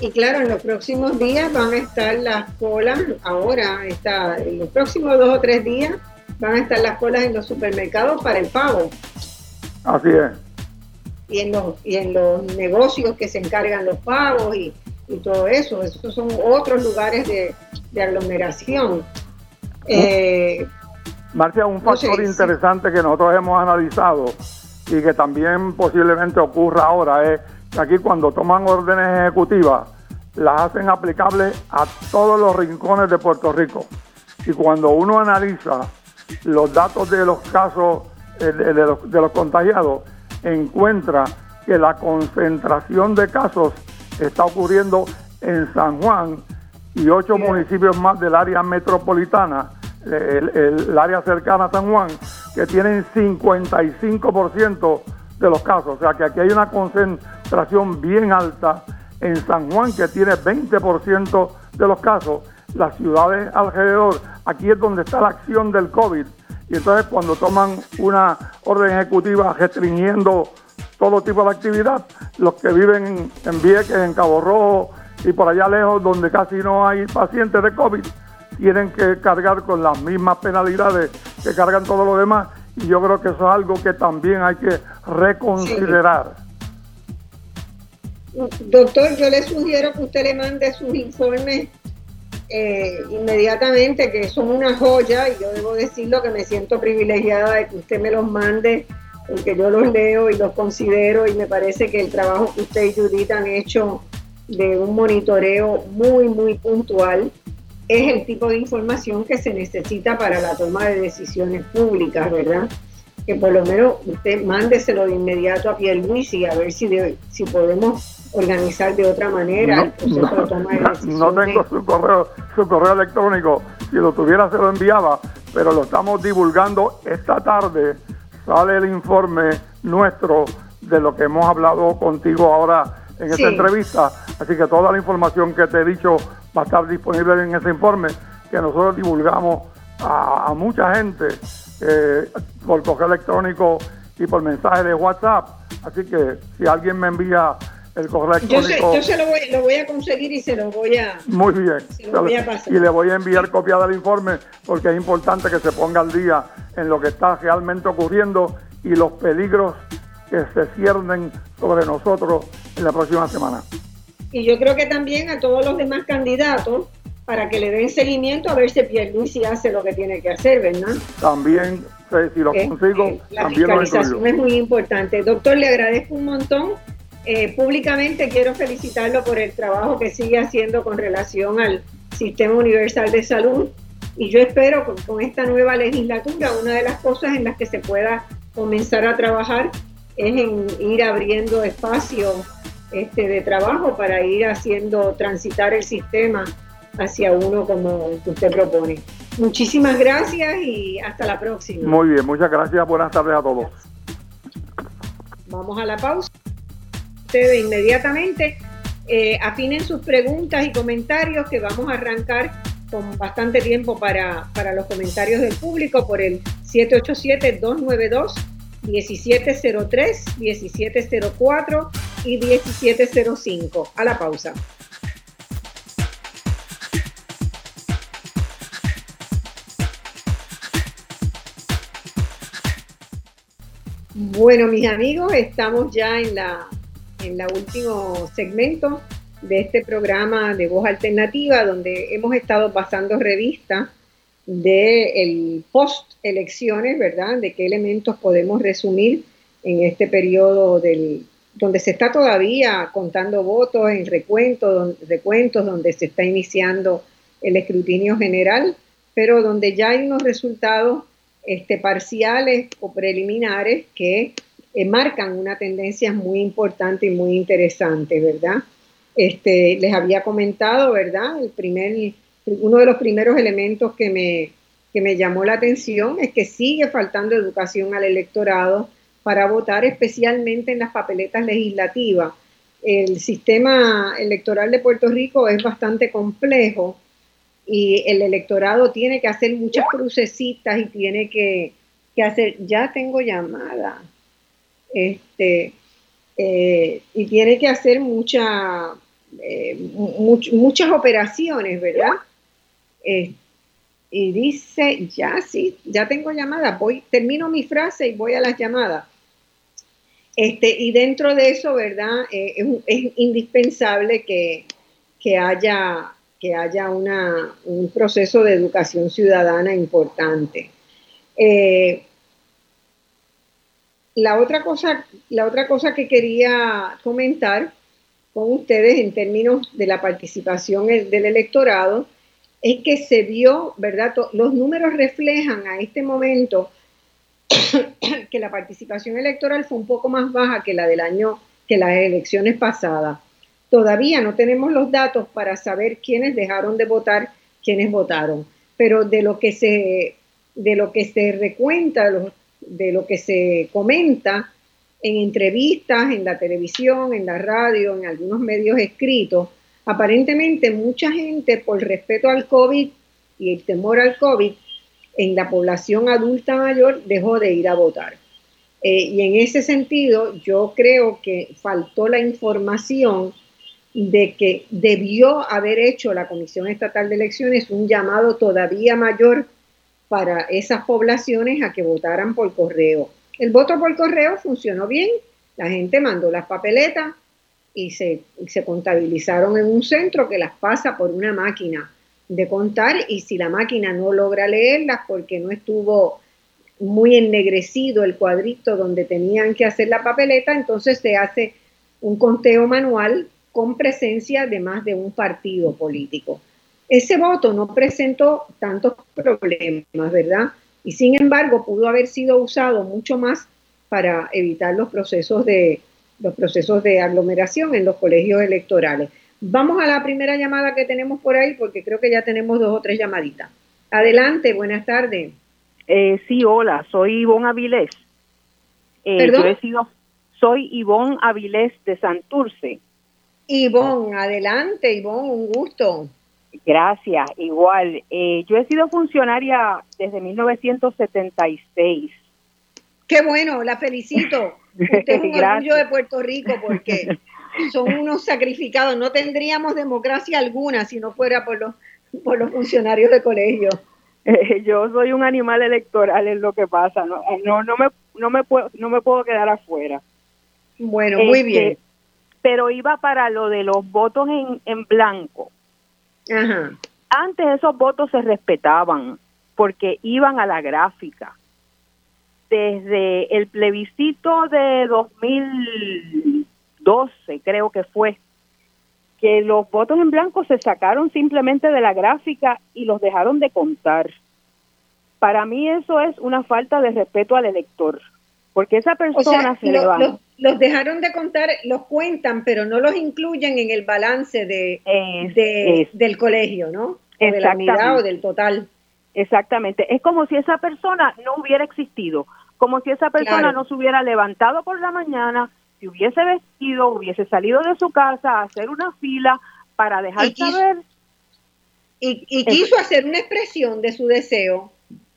Y claro, en los próximos días van a estar las colas, ahora está, en los próximos dos o tres días van a estar las colas en los supermercados para el pago. Así es. Y en los, y en los negocios que se encargan los pagos y, todo eso. Esos son otros lugares de, aglomeración. Eh, Marcia, un factor interesante que nosotros hemos analizado y que también posiblemente ocurra ahora es que aquí cuando toman órdenes ejecutivas las hacen aplicables a todos los rincones de Puerto Rico. Y cuando uno analiza los datos de los casos eh, de, los, de los contagiados, encuentra que la concentración de casos está ocurriendo en San Juan y ocho municipios más del área metropolitana el, área cercana a San Juan, que tienen 55% de los casos. O sea que aquí hay una concentración bien alta en San Juan, que tiene 20% de los casos. Las ciudades alrededor, aquí es donde está la acción del COVID. Y entonces cuando toman una orden ejecutiva restringiendo todo tipo de actividad, los que viven en Vieques, en Cabo Rojo, y por allá lejos donde casi no hay pacientes de COVID, tienen que cargar con las mismas penalidades que cargan todos los demás. Y yo creo que eso es algo que también hay que reconsiderar. Doctor, yo le sugiero que usted le mande sus informes eh, inmediatamente, que son una joya, y yo debo decirlo que me siento privilegiada de que usted me los mande, porque yo los leo y los considero, y me parece que el trabajo que usted y Judith han hecho de un monitoreo muy, muy puntual es el tipo de información que se necesita para la toma de decisiones públicas, ¿verdad? Que por lo menos usted mándeselo de inmediato a Pierluisi a ver si, si podemos organizar de otra manera el proceso de toma de decisiones. No tengo su correo, su correo electrónico, si lo tuviera se lo enviaba, pero lo estamos divulgando esta tarde. Sale el informe nuestro de lo que hemos hablado contigo ahora en esta entrevista. Así que toda la información que te he dicho va a estar disponible en ese informe que nosotros divulgamos a, mucha gente eh, por correo electrónico y por mensaje de WhatsApp. Así que si alguien me envía el correo electrónico... Yo, se lo, voy, a conseguir y se lo voy a... Muy bien. Y le voy a enviar copia del informe porque es importante que se ponga al día en lo que está realmente ocurriendo y los peligros que se ciernen sobre nosotros en la próxima semana. Y yo creo que también a todos los demás candidatos para que le den seguimiento a ver si Pierluisi hace lo que tiene que hacer, ¿verdad? También, si lo consigo, la también fiscalización es muy importante. Doctor, le agradezco un montón. Eh, públicamente quiero felicitarlo por el trabajo que sigue haciendo con relación al Sistema Universal de Salud. Y yo espero con, con esta nueva legislatura, una de las cosas en las que se pueda comenzar a trabajar es en ir abriendo espacio este, de trabajo para ir haciendo transitar el sistema hacia uno como usted propone. Muchísimas gracias y hasta la próxima. Muy bien, muchas gracias. Buenas tardes a todos. Vamos a la pausa. Ustedes inmediatamente eh, afinen sus preguntas y comentarios que vamos a arrancar con bastante tiempo para, para los comentarios del público por el 787 292 1703, 1704 y 1705. A la pausa. Bueno, mis amigos, estamos ya en la en la último segmento de este programa de voz alternativa, donde hemos estado pasando revista del post elecciones, ¿verdad? De qué elementos podemos resumir en este periodo del donde se está todavía contando votos en recuentos, recuentos, donde se está iniciando el escrutinio general, pero donde ya hay unos resultados este, parciales o preliminares que eh, marcan una tendencia muy importante y muy interesante, ¿verdad? Este, les había comentado, ¿verdad? El primer uno de los primeros elementos que me, que me llamó la atención es que sigue faltando educación al electorado para votar, especialmente en las papeletas legislativas. El sistema electoral de Puerto Rico es bastante complejo y el electorado tiene que hacer muchas crucecitas y tiene que, hacer, ya tengo llamada, este, eh, y tiene que hacer mucha, eh, muchas operaciones, ¿verdad? Eh, y dice, ya sí, ya tengo llamada, voy, termino mi frase y voy a las llamadas. Este, y dentro de eso, ¿verdad? Eh, es, indispensable que, haya, que haya una, un proceso de educación ciudadana importante. Eh, la, otra cosa, la otra cosa que quería comentar con ustedes en términos de la participación del electorado es que se vio, ¿verdad? Los números reflejan a este momento que la participación electoral fue un poco más baja que la del año, que las elecciones pasadas. Todavía no tenemos los datos para saber quiénes dejaron de votar, quiénes votaron, pero de lo que se, de lo que se recuenta, de lo que se comenta en entrevistas, en la televisión, en la radio, en algunos medios escritos, Aparentemente mucha gente por respeto al COVID y el temor al COVID en la población adulta mayor dejó de ir a votar. Eh, y en ese sentido yo creo que faltó la información de que debió haber hecho la Comisión Estatal de Elecciones un llamado todavía mayor para esas poblaciones a que votaran por correo. El voto por correo funcionó bien, la gente mandó las papeletas y se, contabilizaron en un centro que las pasa por una máquina de contar y si la máquina no logra leerlas porque no estuvo muy ennegrecido el cuadrito donde tenían que hacer la papeleta, entonces se hace un conteo manual con presencia de más de un partido político. Ese voto no presentó tantos problemas, ¿verdad? Y sin embargo pudo haber sido usado mucho más para evitar los procesos de, los procesos de aglomeración en los colegios electorales. Vamos a la primera llamada que tenemos por ahí porque creo que ya tenemos dos o tres llamaditas. Adelante, buenas tardes. Eh, sí, hola, soy Ivonne Avilés. Eh, ¿Perdón? Yo he sido, soy Ivonne Avilés de Santurce. Ivonne, adelante, Ivonne, un gusto. Gracias, igual. Eh, yo he sido funcionaria desde 1976. Qué bueno, la felicito. Usted es un orgullo de Puerto Rico porque son unos sacrificados. No tendríamos democracia alguna si no fuera por los, por los funcionarios de colegio. Eh, yo soy un animal electoral, es lo que pasa. No, eh, no, no, me, no, me, puedo, no me puedo quedar afuera. Bueno, muy Este, bien. Pero iba para lo de los votos en, en blanco. Ajá. Antes esos votos se respetaban porque iban a la gráfica. Desde el plebiscito de 2012, creo que fue, que los votos en blanco se sacaron simplemente de la gráfica y los dejaron de contar. Para mí eso es una falta de respeto al elector, porque esa O persona sea, se lo- levanta. los, los dejaron de contar, los cuentan, pero no los incluyen en el balance de, Es- de- es- del colegio, ¿no? O de la unidad o del total. Exactamente. Es como si esa persona no hubiera existido, como si esa persona Claro. no se hubiera levantado por la mañana, se hubiese vestido, hubiese salido de su casa a hacer una fila para dejar Y quiso- saber Y, y quiso hacer una expresión de su deseo.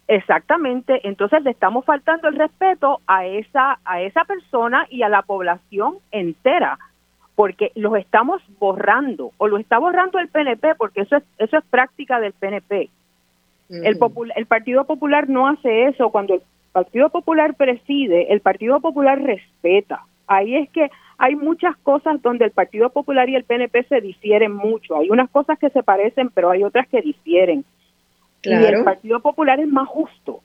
Exactamente. Entonces le estamos faltando el respeto a esa a esa persona y a la población entera, porque los estamos borrando o lo está borrando el PNP, porque eso es eso es práctica del PNP. El, popul- el Partido Popular no hace eso. Cuando el Partido Popular preside, el Partido Popular respeta. Ahí es que hay muchas cosas donde el Partido Popular y el PNP se difieren mucho. Hay unas cosas que se parecen, pero hay otras que difieren. Y el. Partido Popular es más justo.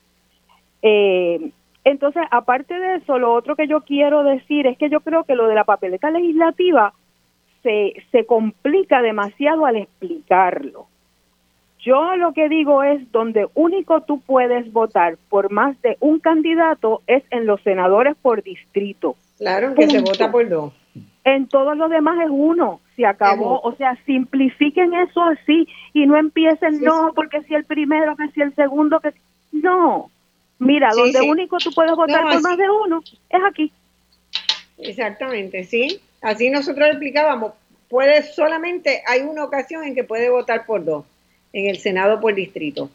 Eh, entonces, aparte de eso, lo otro que yo quiero decir es que yo creo que lo de la papeleta legislativa se, se complica demasiado al explicarlo. Yo lo que digo es donde único tú puedes votar por más de un candidato es en los senadores por distrito. Claro, que se vota por dos. En todos los demás es uno, se acabó. O sea, simplifiquen eso así y no empiecen, Sí, no, porque si el primero, que si el segundo, que si... No. Mira, Sí, donde sí. único tú puedes votar No, por así- más de uno es aquí. Exactamente, sí. Así nosotros explicábamos, puede solamente, hay una ocasión en que puede votar por dos, en el Senado por distrito.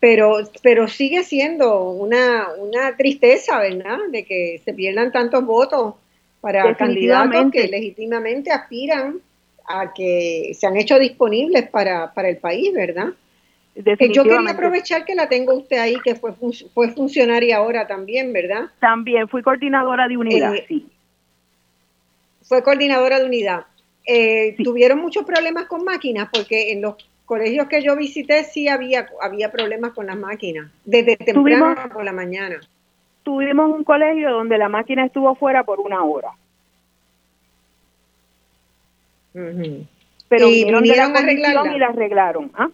Pero, pero sigue siendo una, una tristeza, ¿verdad? De que se pierdan tantos votos para candidatos que legítimamente aspiran a que se han hecho disponibles para, para el país, ¿verdad? Yo quería aprovechar que la tengo usted ahí, que fue, fue funcionaria ahora también, ¿verdad? También fui coordinadora de unidad, Eh, sí. fue coordinadora de unidad. Eh, Sí. Tuvieron muchos problemas con máquinas porque en los colegios que yo visité sí había, había problemas con las máquinas, desde temprano por la mañana. Tuvimos un colegio donde la máquina estuvo fuera por una hora. Pero ¿Y vinieron la arreglarla? y la arreglaron. ¿ah?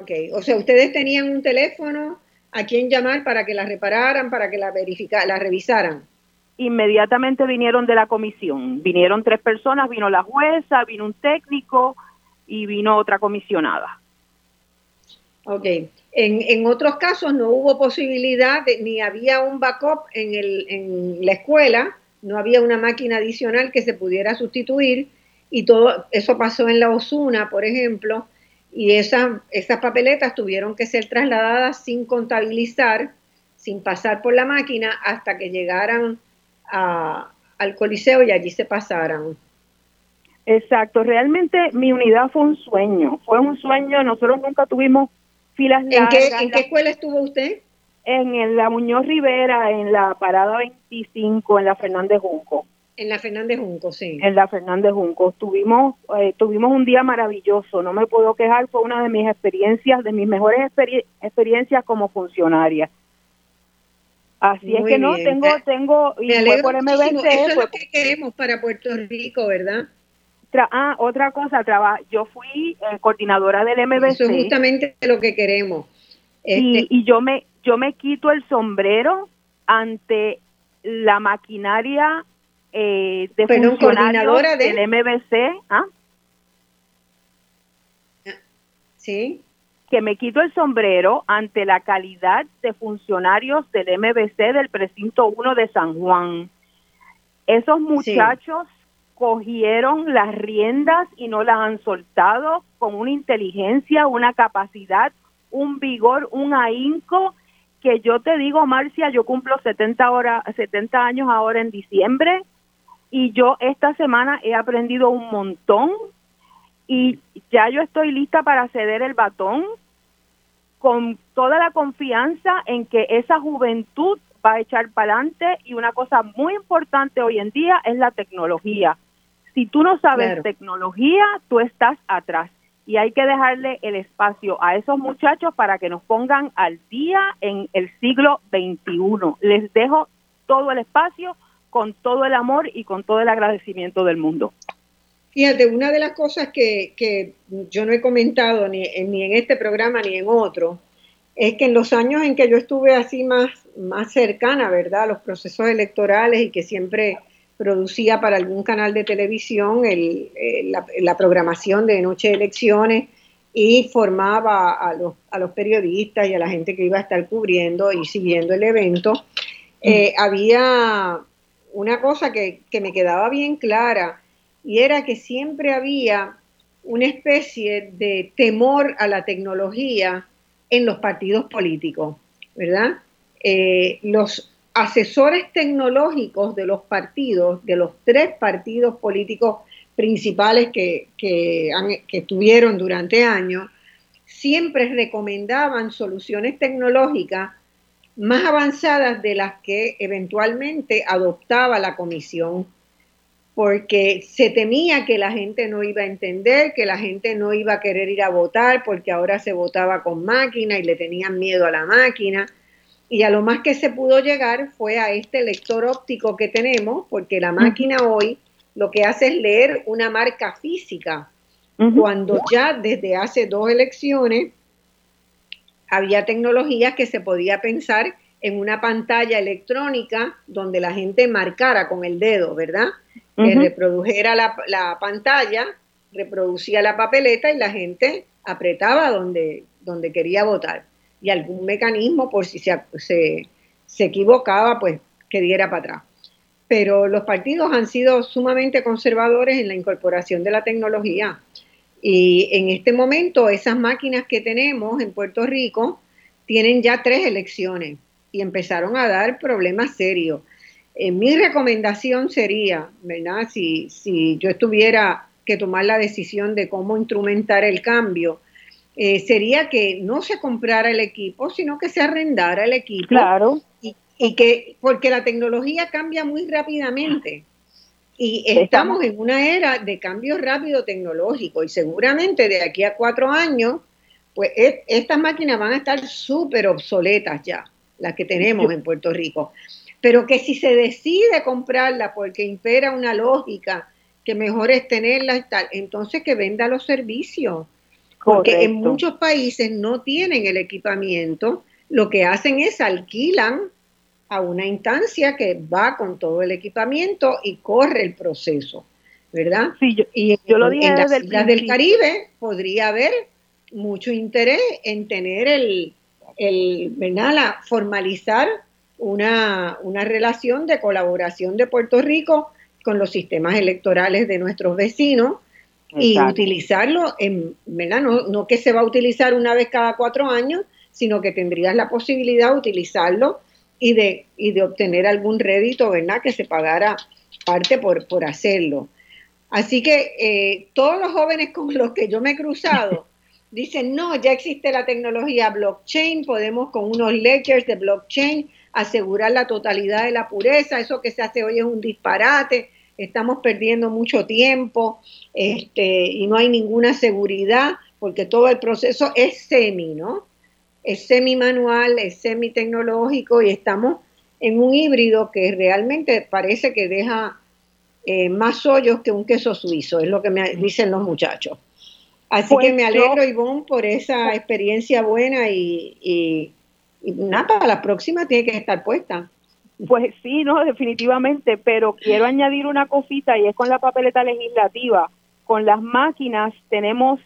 Ok, o sea, ustedes tenían un teléfono a quien llamar para que la repararan, para que la verifica, la revisaran. inmediatamente vinieron de la comisión. Vinieron tres personas, vino la jueza, vino un técnico y vino otra comisionada. Ok. En, en otros casos no hubo posibilidad, de- ni había un backup en, el, en la escuela, no había una máquina adicional que se pudiera sustituir y todo eso pasó en la Osuna, por ejemplo, y esa- esas papeletas tuvieron que ser trasladadas sin contabilizar, sin pasar por la máquina hasta que llegaran a- al coliseo y allí se pasaran. Exacto, realmente mi unidad fue un sueño, fue un sueño, nosotros nunca tuvimos filas largas. ¿En qué, ¿en qué escuela estuvo usted? En, la Muñoz Rivera, en la parada 25, en la Fernández Junco. En la Fernández Junco, sí. En la Fernández Junco. Tuvimos, eh, tuvimos un día maravilloso, no me puedo quejar, fue una de mis experiencias, de mis mejores experiencias como funcionaria. Así es que no, tengo, tengo, y fue por MBC. Eso es lo que queremos para Puerto Rico, ¿verdad? Ah, otra cosa, yo fui eh, coordinadora del MBC. Eso es justamente lo que queremos. Y, este yo me yo me quito el sombrero ante la maquinaria eh, de funcionarios del MBC. ¿ah? Sí. Que me quito el sombrero ante la calidad de funcionarios del MBC del precinto 1 de San Juan. Esos muchachos cogieron las riendas y no las han soltado con una inteligencia, una capacidad, un vigor, un ahínco que yo te digo, Marcia, yo cumplo 70, hora, 70 años ahora en diciembre y yo esta semana he aprendido un montón y ya yo estoy lista para ceder el batón con toda la confianza en que esa juventud va a echar para adelante y una cosa muy importante hoy en día es la tecnología. Si tú no sabes tecnología, tú estás atrás y hay que dejarle el espacio a esos muchachos para que nos pongan al día en el siglo XXI. Les dejo todo el espacio con todo el amor y con todo el agradecimiento del mundo. Fíjate, una de las cosas que, que yo no he comentado ni, ni en este programa ni en otro, es que en los años en que yo estuve así más, más cercana, ¿verdad?, a los procesos electorales y que siempre producía para algún canal de televisión el, eh, la, programación de Noche de Elecciones y formaba a los, a los, periodistas y a la gente que iba a estar cubriendo y siguiendo el evento. Eh, mm. había una cosa que, que me quedaba bien clara y era que siempre había una especie de temor a la tecnología en los partidos políticos, ¿verdad? Eh, los asesores tecnológicos de los partidos, de los tres partidos políticos principales que, que, tuvieron durante años, siempre recomendaban soluciones tecnológicas más avanzadas de las que eventualmente adoptaba la comisión, porque se temía que la gente no iba a entender, que la gente no iba a querer ir a votar, porque ahora se votaba con máquina y le tenían miedo a la máquina. Y a lo más que se pudo llegar fue a este lector óptico que tenemos, porque la máquina hoy lo que hace es leer una marca física, cuando ya desde hace dos elecciones había tecnologías que se podía pensar en una pantalla electrónica donde la gente marcara con el dedo, ¿verdad? Que reprodujera la, la, pantalla, reproducía la papeleta y la gente apretaba donde, donde quería votar y algún mecanismo por si se, se, equivocaba, pues que diera para atrás. Pero los partidos han sido sumamente conservadores en la incorporación de la tecnología. Y en este momento esas máquinas que tenemos en Puerto Rico tienen ya tres elecciones y empezaron a dar problemas serios. Eh, mi recomendación sería, ¿verdad? Si, si yo estuviera que tomar la decisión de cómo instrumentar el cambio, eh, sería que no se comprara el equipo, sino que se arrendara el equipo. Claro. Y, que, porque la tecnología cambia muy rápidamente. Y estamos en una era de cambio rápido tecnológico y seguramente de aquí a cuatro años, pues estas máquinas van a estar súper obsoletas ya, las que tenemos en Puerto Rico. Pero que si se decide comprarla porque impera una lógica que mejor es tenerla y tal, entonces que venda los servicios porque en muchos países no tienen el equipamiento, lo que hacen es alquilan a una instancia que va con todo el equipamiento y corre el proceso, ¿verdad? Sí, yo, y yo lo dije en las islas del Caribe podría haber mucho interés en tener el, el ¿verdad? La, formalizar una, una relación de colaboración de Puerto Rico con los sistemas electorales de nuestros vecinos y utilizarlo, en, ¿verdad? No, no, que se va a utilizar una vez cada cuatro años, sino que tendrías la posibilidad de utilizarlo y de, y de obtener algún rédito, ¿verdad? Que se pagara parte por, por hacerlo. Así que eh, todos los jóvenes con los que yo me he cruzado dicen, no, ya existe la tecnología blockchain, podemos con unos ledgers de blockchain asegurar la totalidad de la pureza, eso que se hace hoy es un disparate, estamos perdiendo mucho tiempo este, y no hay ninguna seguridad porque todo el proceso es semi, ¿no? Es semi manual, es semi tecnológico y estamos en un híbrido que realmente parece que deja eh, más hoyos que un queso suizo, es lo que me dicen los muchachos. Así que me pues alegro, Ivonne, por esa experiencia buena y, y, y nada, para la próxima tiene que estar puesta. Pues sí, no, definitivamente, pero quiero añadir una cosita y es con la papeleta legislativa. Con las máquinas tenemos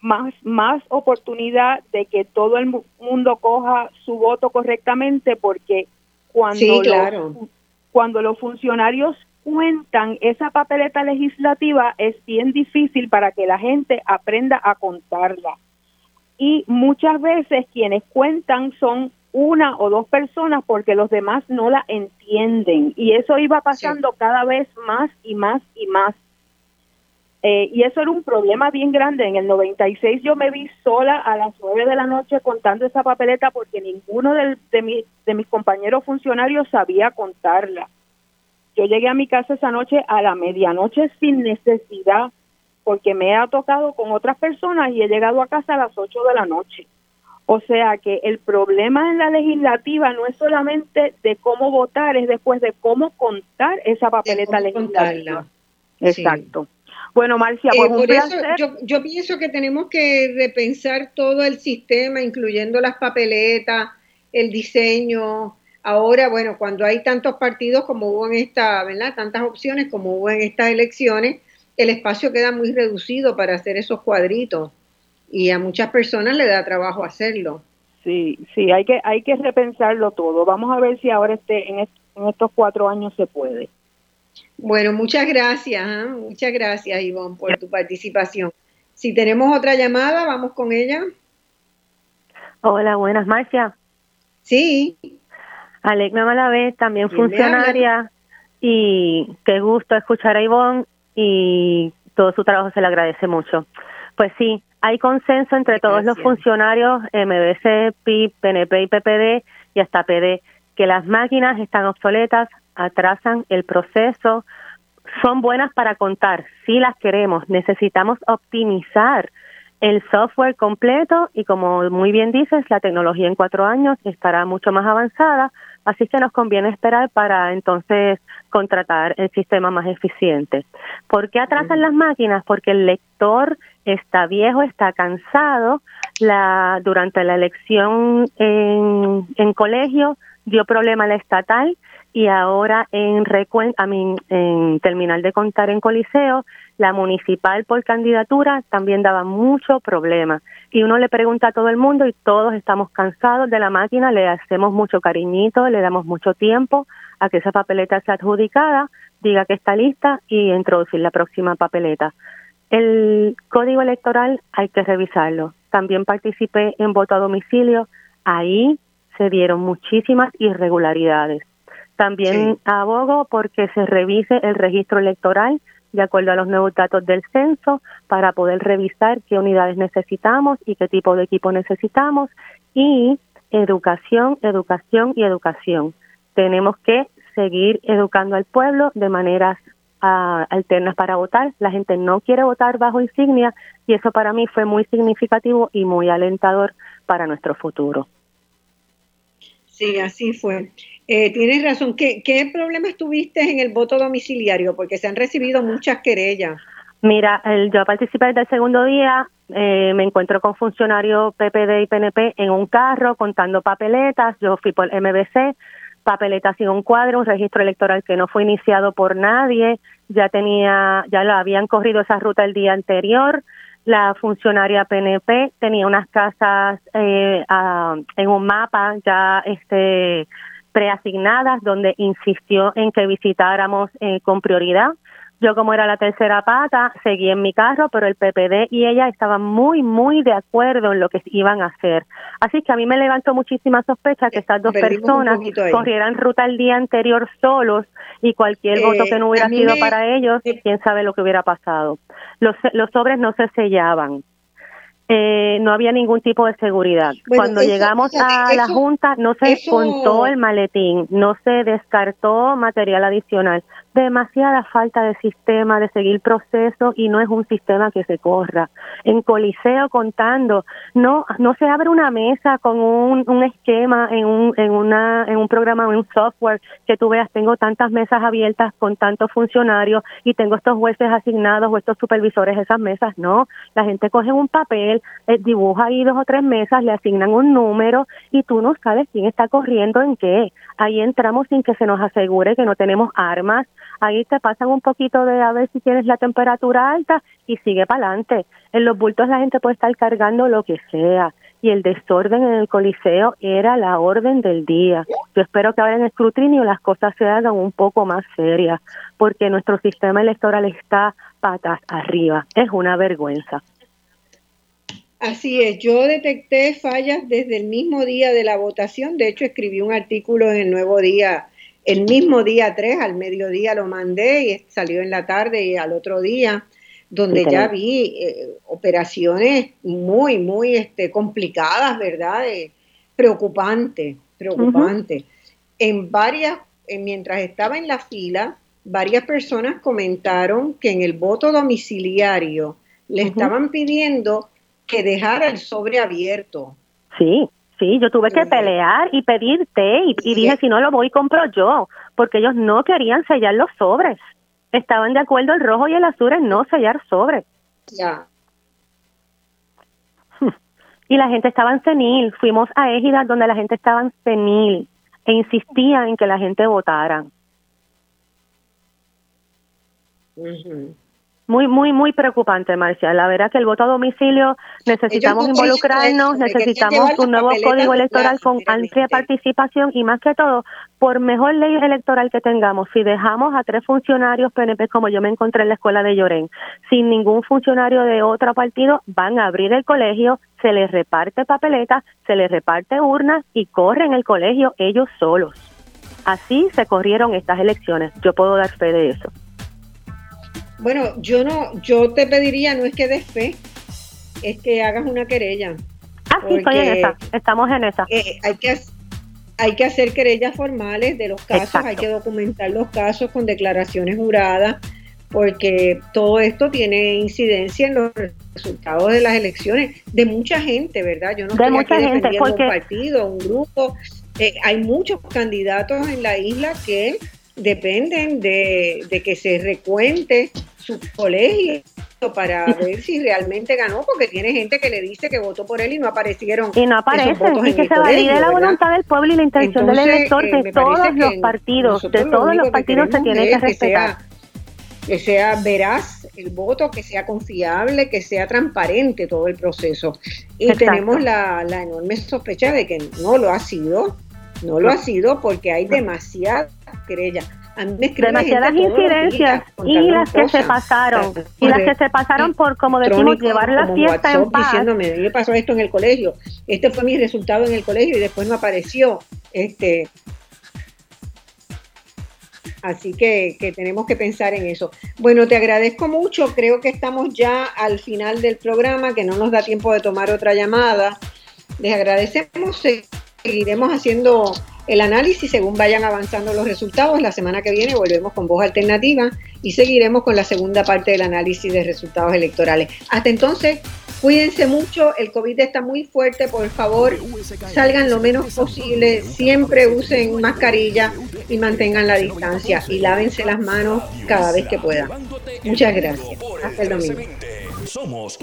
más, más oportunidad de que todo el mundo coja su voto correctamente porque cuando, los, cuando los funcionarios cuentan esa papeleta legislativa es bien difícil para que la gente aprenda a contarla. Y muchas veces quienes cuentan son una o dos personas porque los demás no la entienden. Y eso iba pasando cada vez más y más y más. Eh, y eso era un problema bien grande. En el 96 yo me vi sola a las 9 de la noche contando esa papeleta porque ninguno de, de mis compañeros funcionarios sabía contarla. Yo llegué a mi casa esa noche a la medianoche sin necesidad porque me ha tocado con otras personas y he llegado a casa a las 8 de la noche. O sea que el problema en la legislativa no es solamente de cómo votar, es después de cómo contar esa papeleta legislativa. Exacto. Bueno, Marcia, pues por eso yo, yo pienso que tenemos que repensar todo el sistema, incluyendo las papeletas, el diseño. Ahora, bueno, cuando hay tantos partidos como hubo en esta, ¿verdad? Tantas opciones como hubo en estas elecciones, el espacio queda muy reducido para hacer esos cuadritos y a muchas personas le da trabajo hacerlo. Sí, sí, hay que hay que repensarlo todo. Vamos a ver si ahora este en, estos cuatro años se puede. Bueno, muchas gracias, ¿ah? muchas gracias Ivonne por tu participación. Si tenemos otra llamada, vamos con ella. Hola, buenas, Marcia. Sí. Alegna Malavé, también funcionaria, y qué gusto escuchar a Ivonne y todo su trabajo se le agradece mucho. Pues sí, hay consenso entre todos los funcionarios, MBC, PIB, PNP y PPD y hasta PD, que las máquinas están obsoletas, atrasan el proceso, son buenas para contar, si las queremos, necesitamos optimizar el software completo y como muy bien dices, la tecnología en cuatro años estará mucho más avanzada, así que nos conviene esperar para entonces contratar el sistema más eficiente. ¿Por qué atrasan las máquinas? Porque el lector está viejo, está cansado. La, durante la elección en, en colegio dio problema la estatal y ahora en, a en terminal de contar en Coliseo, la municipal por candidatura también daba mucho problema. Y uno le pregunta a todo el mundo y todos estamos cansados de la máquina, le hacemos mucho cariñito, le damos mucho tiempo a que esa papeleta sea adjudicada, diga que está lista y introducir la próxima papeleta. El código electoral hay que revisarlo. También participé en voto a domicilio. Ahí se dieron muchísimas irregularidades. También abogo porque se revise el registro electoral de acuerdo a los nuevos datos del censo para poder revisar qué unidades necesitamos y qué tipo de equipo necesitamos y educación, educación y educación. Tenemos que seguir educando al pueblo de maneras alternas para votar. La gente no quiere votar bajo insignia y eso para mí fue muy significativo y muy alentador para nuestro futuro. Sí, así fue. Eh, tienes razón. ¿Qué, ¿Qué problemas tuviste en el voto domiciliario? Porque se han recibido muchas querellas. Mira, el, yo participé desde el segundo día, eh, me encuentro con funcionarios PPD y PNP en un carro contando papeletas, yo fui por MBC, papeletas sin un cuadro, un registro electoral que no fue iniciado por nadie, ya tenía, ya lo habían corrido esa ruta el día anterior, la funcionaria PNP tenía unas casas eh, en un mapa ya este preasignadas donde insistió en que visitáramos eh, con prioridad Yo como era la tercera pata, seguí en mi carro, pero el PPD y ella estaban muy, muy de acuerdo en lo que iban a hacer. Así que a mí me levantó muchísima sospecha que estas dos personas corrieran ruta el día anterior solos y cualquier voto que no hubiera eh, sido para ellos, quién sabe lo que hubiera pasado. Los, los sobres no se sellaban. Eh, no había ningún tipo de seguridad. Cuando llegamos a la Junta no se contó el maletín, no se descartó material adicional demasiada falta de sistema, de seguir procesos y no es un sistema que se corra. En Coliseo contando, no no se abre una mesa con un, un esquema en un en una en un programa en un software que tú veas tengo tantas mesas abiertas con tantos funcionarios y tengo estos jueces asignados o estos supervisores de esas mesas, no, la gente coge un papel, eh, dibuja ahí dos o tres mesas, le asignan un número y tú no sabes quién está corriendo en qué. Ahí entramos sin que se nos asegure que no tenemos armas, ahí te pasan un poquito de a ver si tienes la temperatura alta y sigue para adelante. En los bultos la gente puede estar cargando lo que sea y el desorden en el coliseo era la orden del día. Yo espero que ahora en escrutinio las cosas se hagan un poco más serias porque nuestro sistema electoral está patas arriba. Es una vergüenza. Así es, yo detecté fallas desde el mismo día de la votación, de hecho escribí un artículo en el Nuevo Día el mismo día 3, al mediodía lo mandé y salió en la tarde y al otro día, donde ya vi eh, operaciones muy, muy este, complicadas, ¿verdad? Eh, preocupante, preocupante. En varias, mientras estaba en la fila, varias personas comentaron que en el voto domiciliario le estaban pidiendo que dejara el sobre abierto. Sí. Sí, yo tuve que pelear y pedir té y, dije, si no lo voy, compro yo, porque ellos no querían sellar los sobres. Estaban de acuerdo el rojo y el azul en no sellar sobres. Ya. Y la gente estaba en senil. Fuimos a Égida donde la gente estaba en senil e insistía en que la gente votara muy, muy, muy preocupante, Marcia. La verdad que el voto a domicilio necesitamos involucrarnos, necesitamos un nuevo código electoral con amplia participación y más que todo, por mejor ley electoral que tengamos, si dejamos a tres funcionarios PNP como yo me encontré en la escuela de Llorén, sin ningún funcionario de otro partido, van a abrir el colegio, se les reparte papeleta, se les reparte urnas y corren el colegio ellos solos. Así se corrieron estas elecciones. Yo puedo dar fe de eso. Bueno, yo no, yo te pediría no es que des fe, es que hagas una querella. Ah, sí, estoy en esa, estamos en esa. Eh, hay que hay que hacer querellas formales de los casos, hay que documentar los casos con declaraciones juradas, porque todo esto tiene incidencia en los resultados de las elecciones de mucha gente, ¿verdad? Yo no de mucha aquí gente, porque... un partido, un grupo. Eh, hay muchos candidatos en la isla que dependen de, que se recuente su colegio para ver si realmente ganó, porque tiene gente que le dice que votó por él y no aparecieron. Y no aparecen, y que se valide la voluntad del pueblo y la intención del elector eh, de todos los partidos, de todos los partidos se tiene que respetar. Que sea, veraz el voto, que sea confiable, que sea transparente todo el proceso. Y tenemos la, la enorme sospecha de que no lo ha sido, no lo ha sido porque hay demasiadas querellas. Demasiadas incidencias y las que se pasaron. Y las que se pasaron por, como decimos, llevar la fiesta en paz. diciéndome, me pasó esto en el colegio, este fue mi resultado en el colegio y después no apareció. este Así que, que, tenemos que pensar en eso. Bueno, te agradezco mucho. Creo que estamos ya al final del programa, que no nos da tiempo de tomar otra llamada. Les agradecemos seguiremos haciendo el análisis según vayan avanzando los resultados. La semana que viene volvemos con voz alternativa y seguiremos con la segunda parte del análisis de resultados electorales. Hasta entonces, cuídense mucho, el COVID está muy fuerte, por favor, salgan lo menos posible, siempre usen mascarilla y mantengan la distancia y lávense las manos cada vez que puedan. Muchas gracias. Hasta el domingo. Somos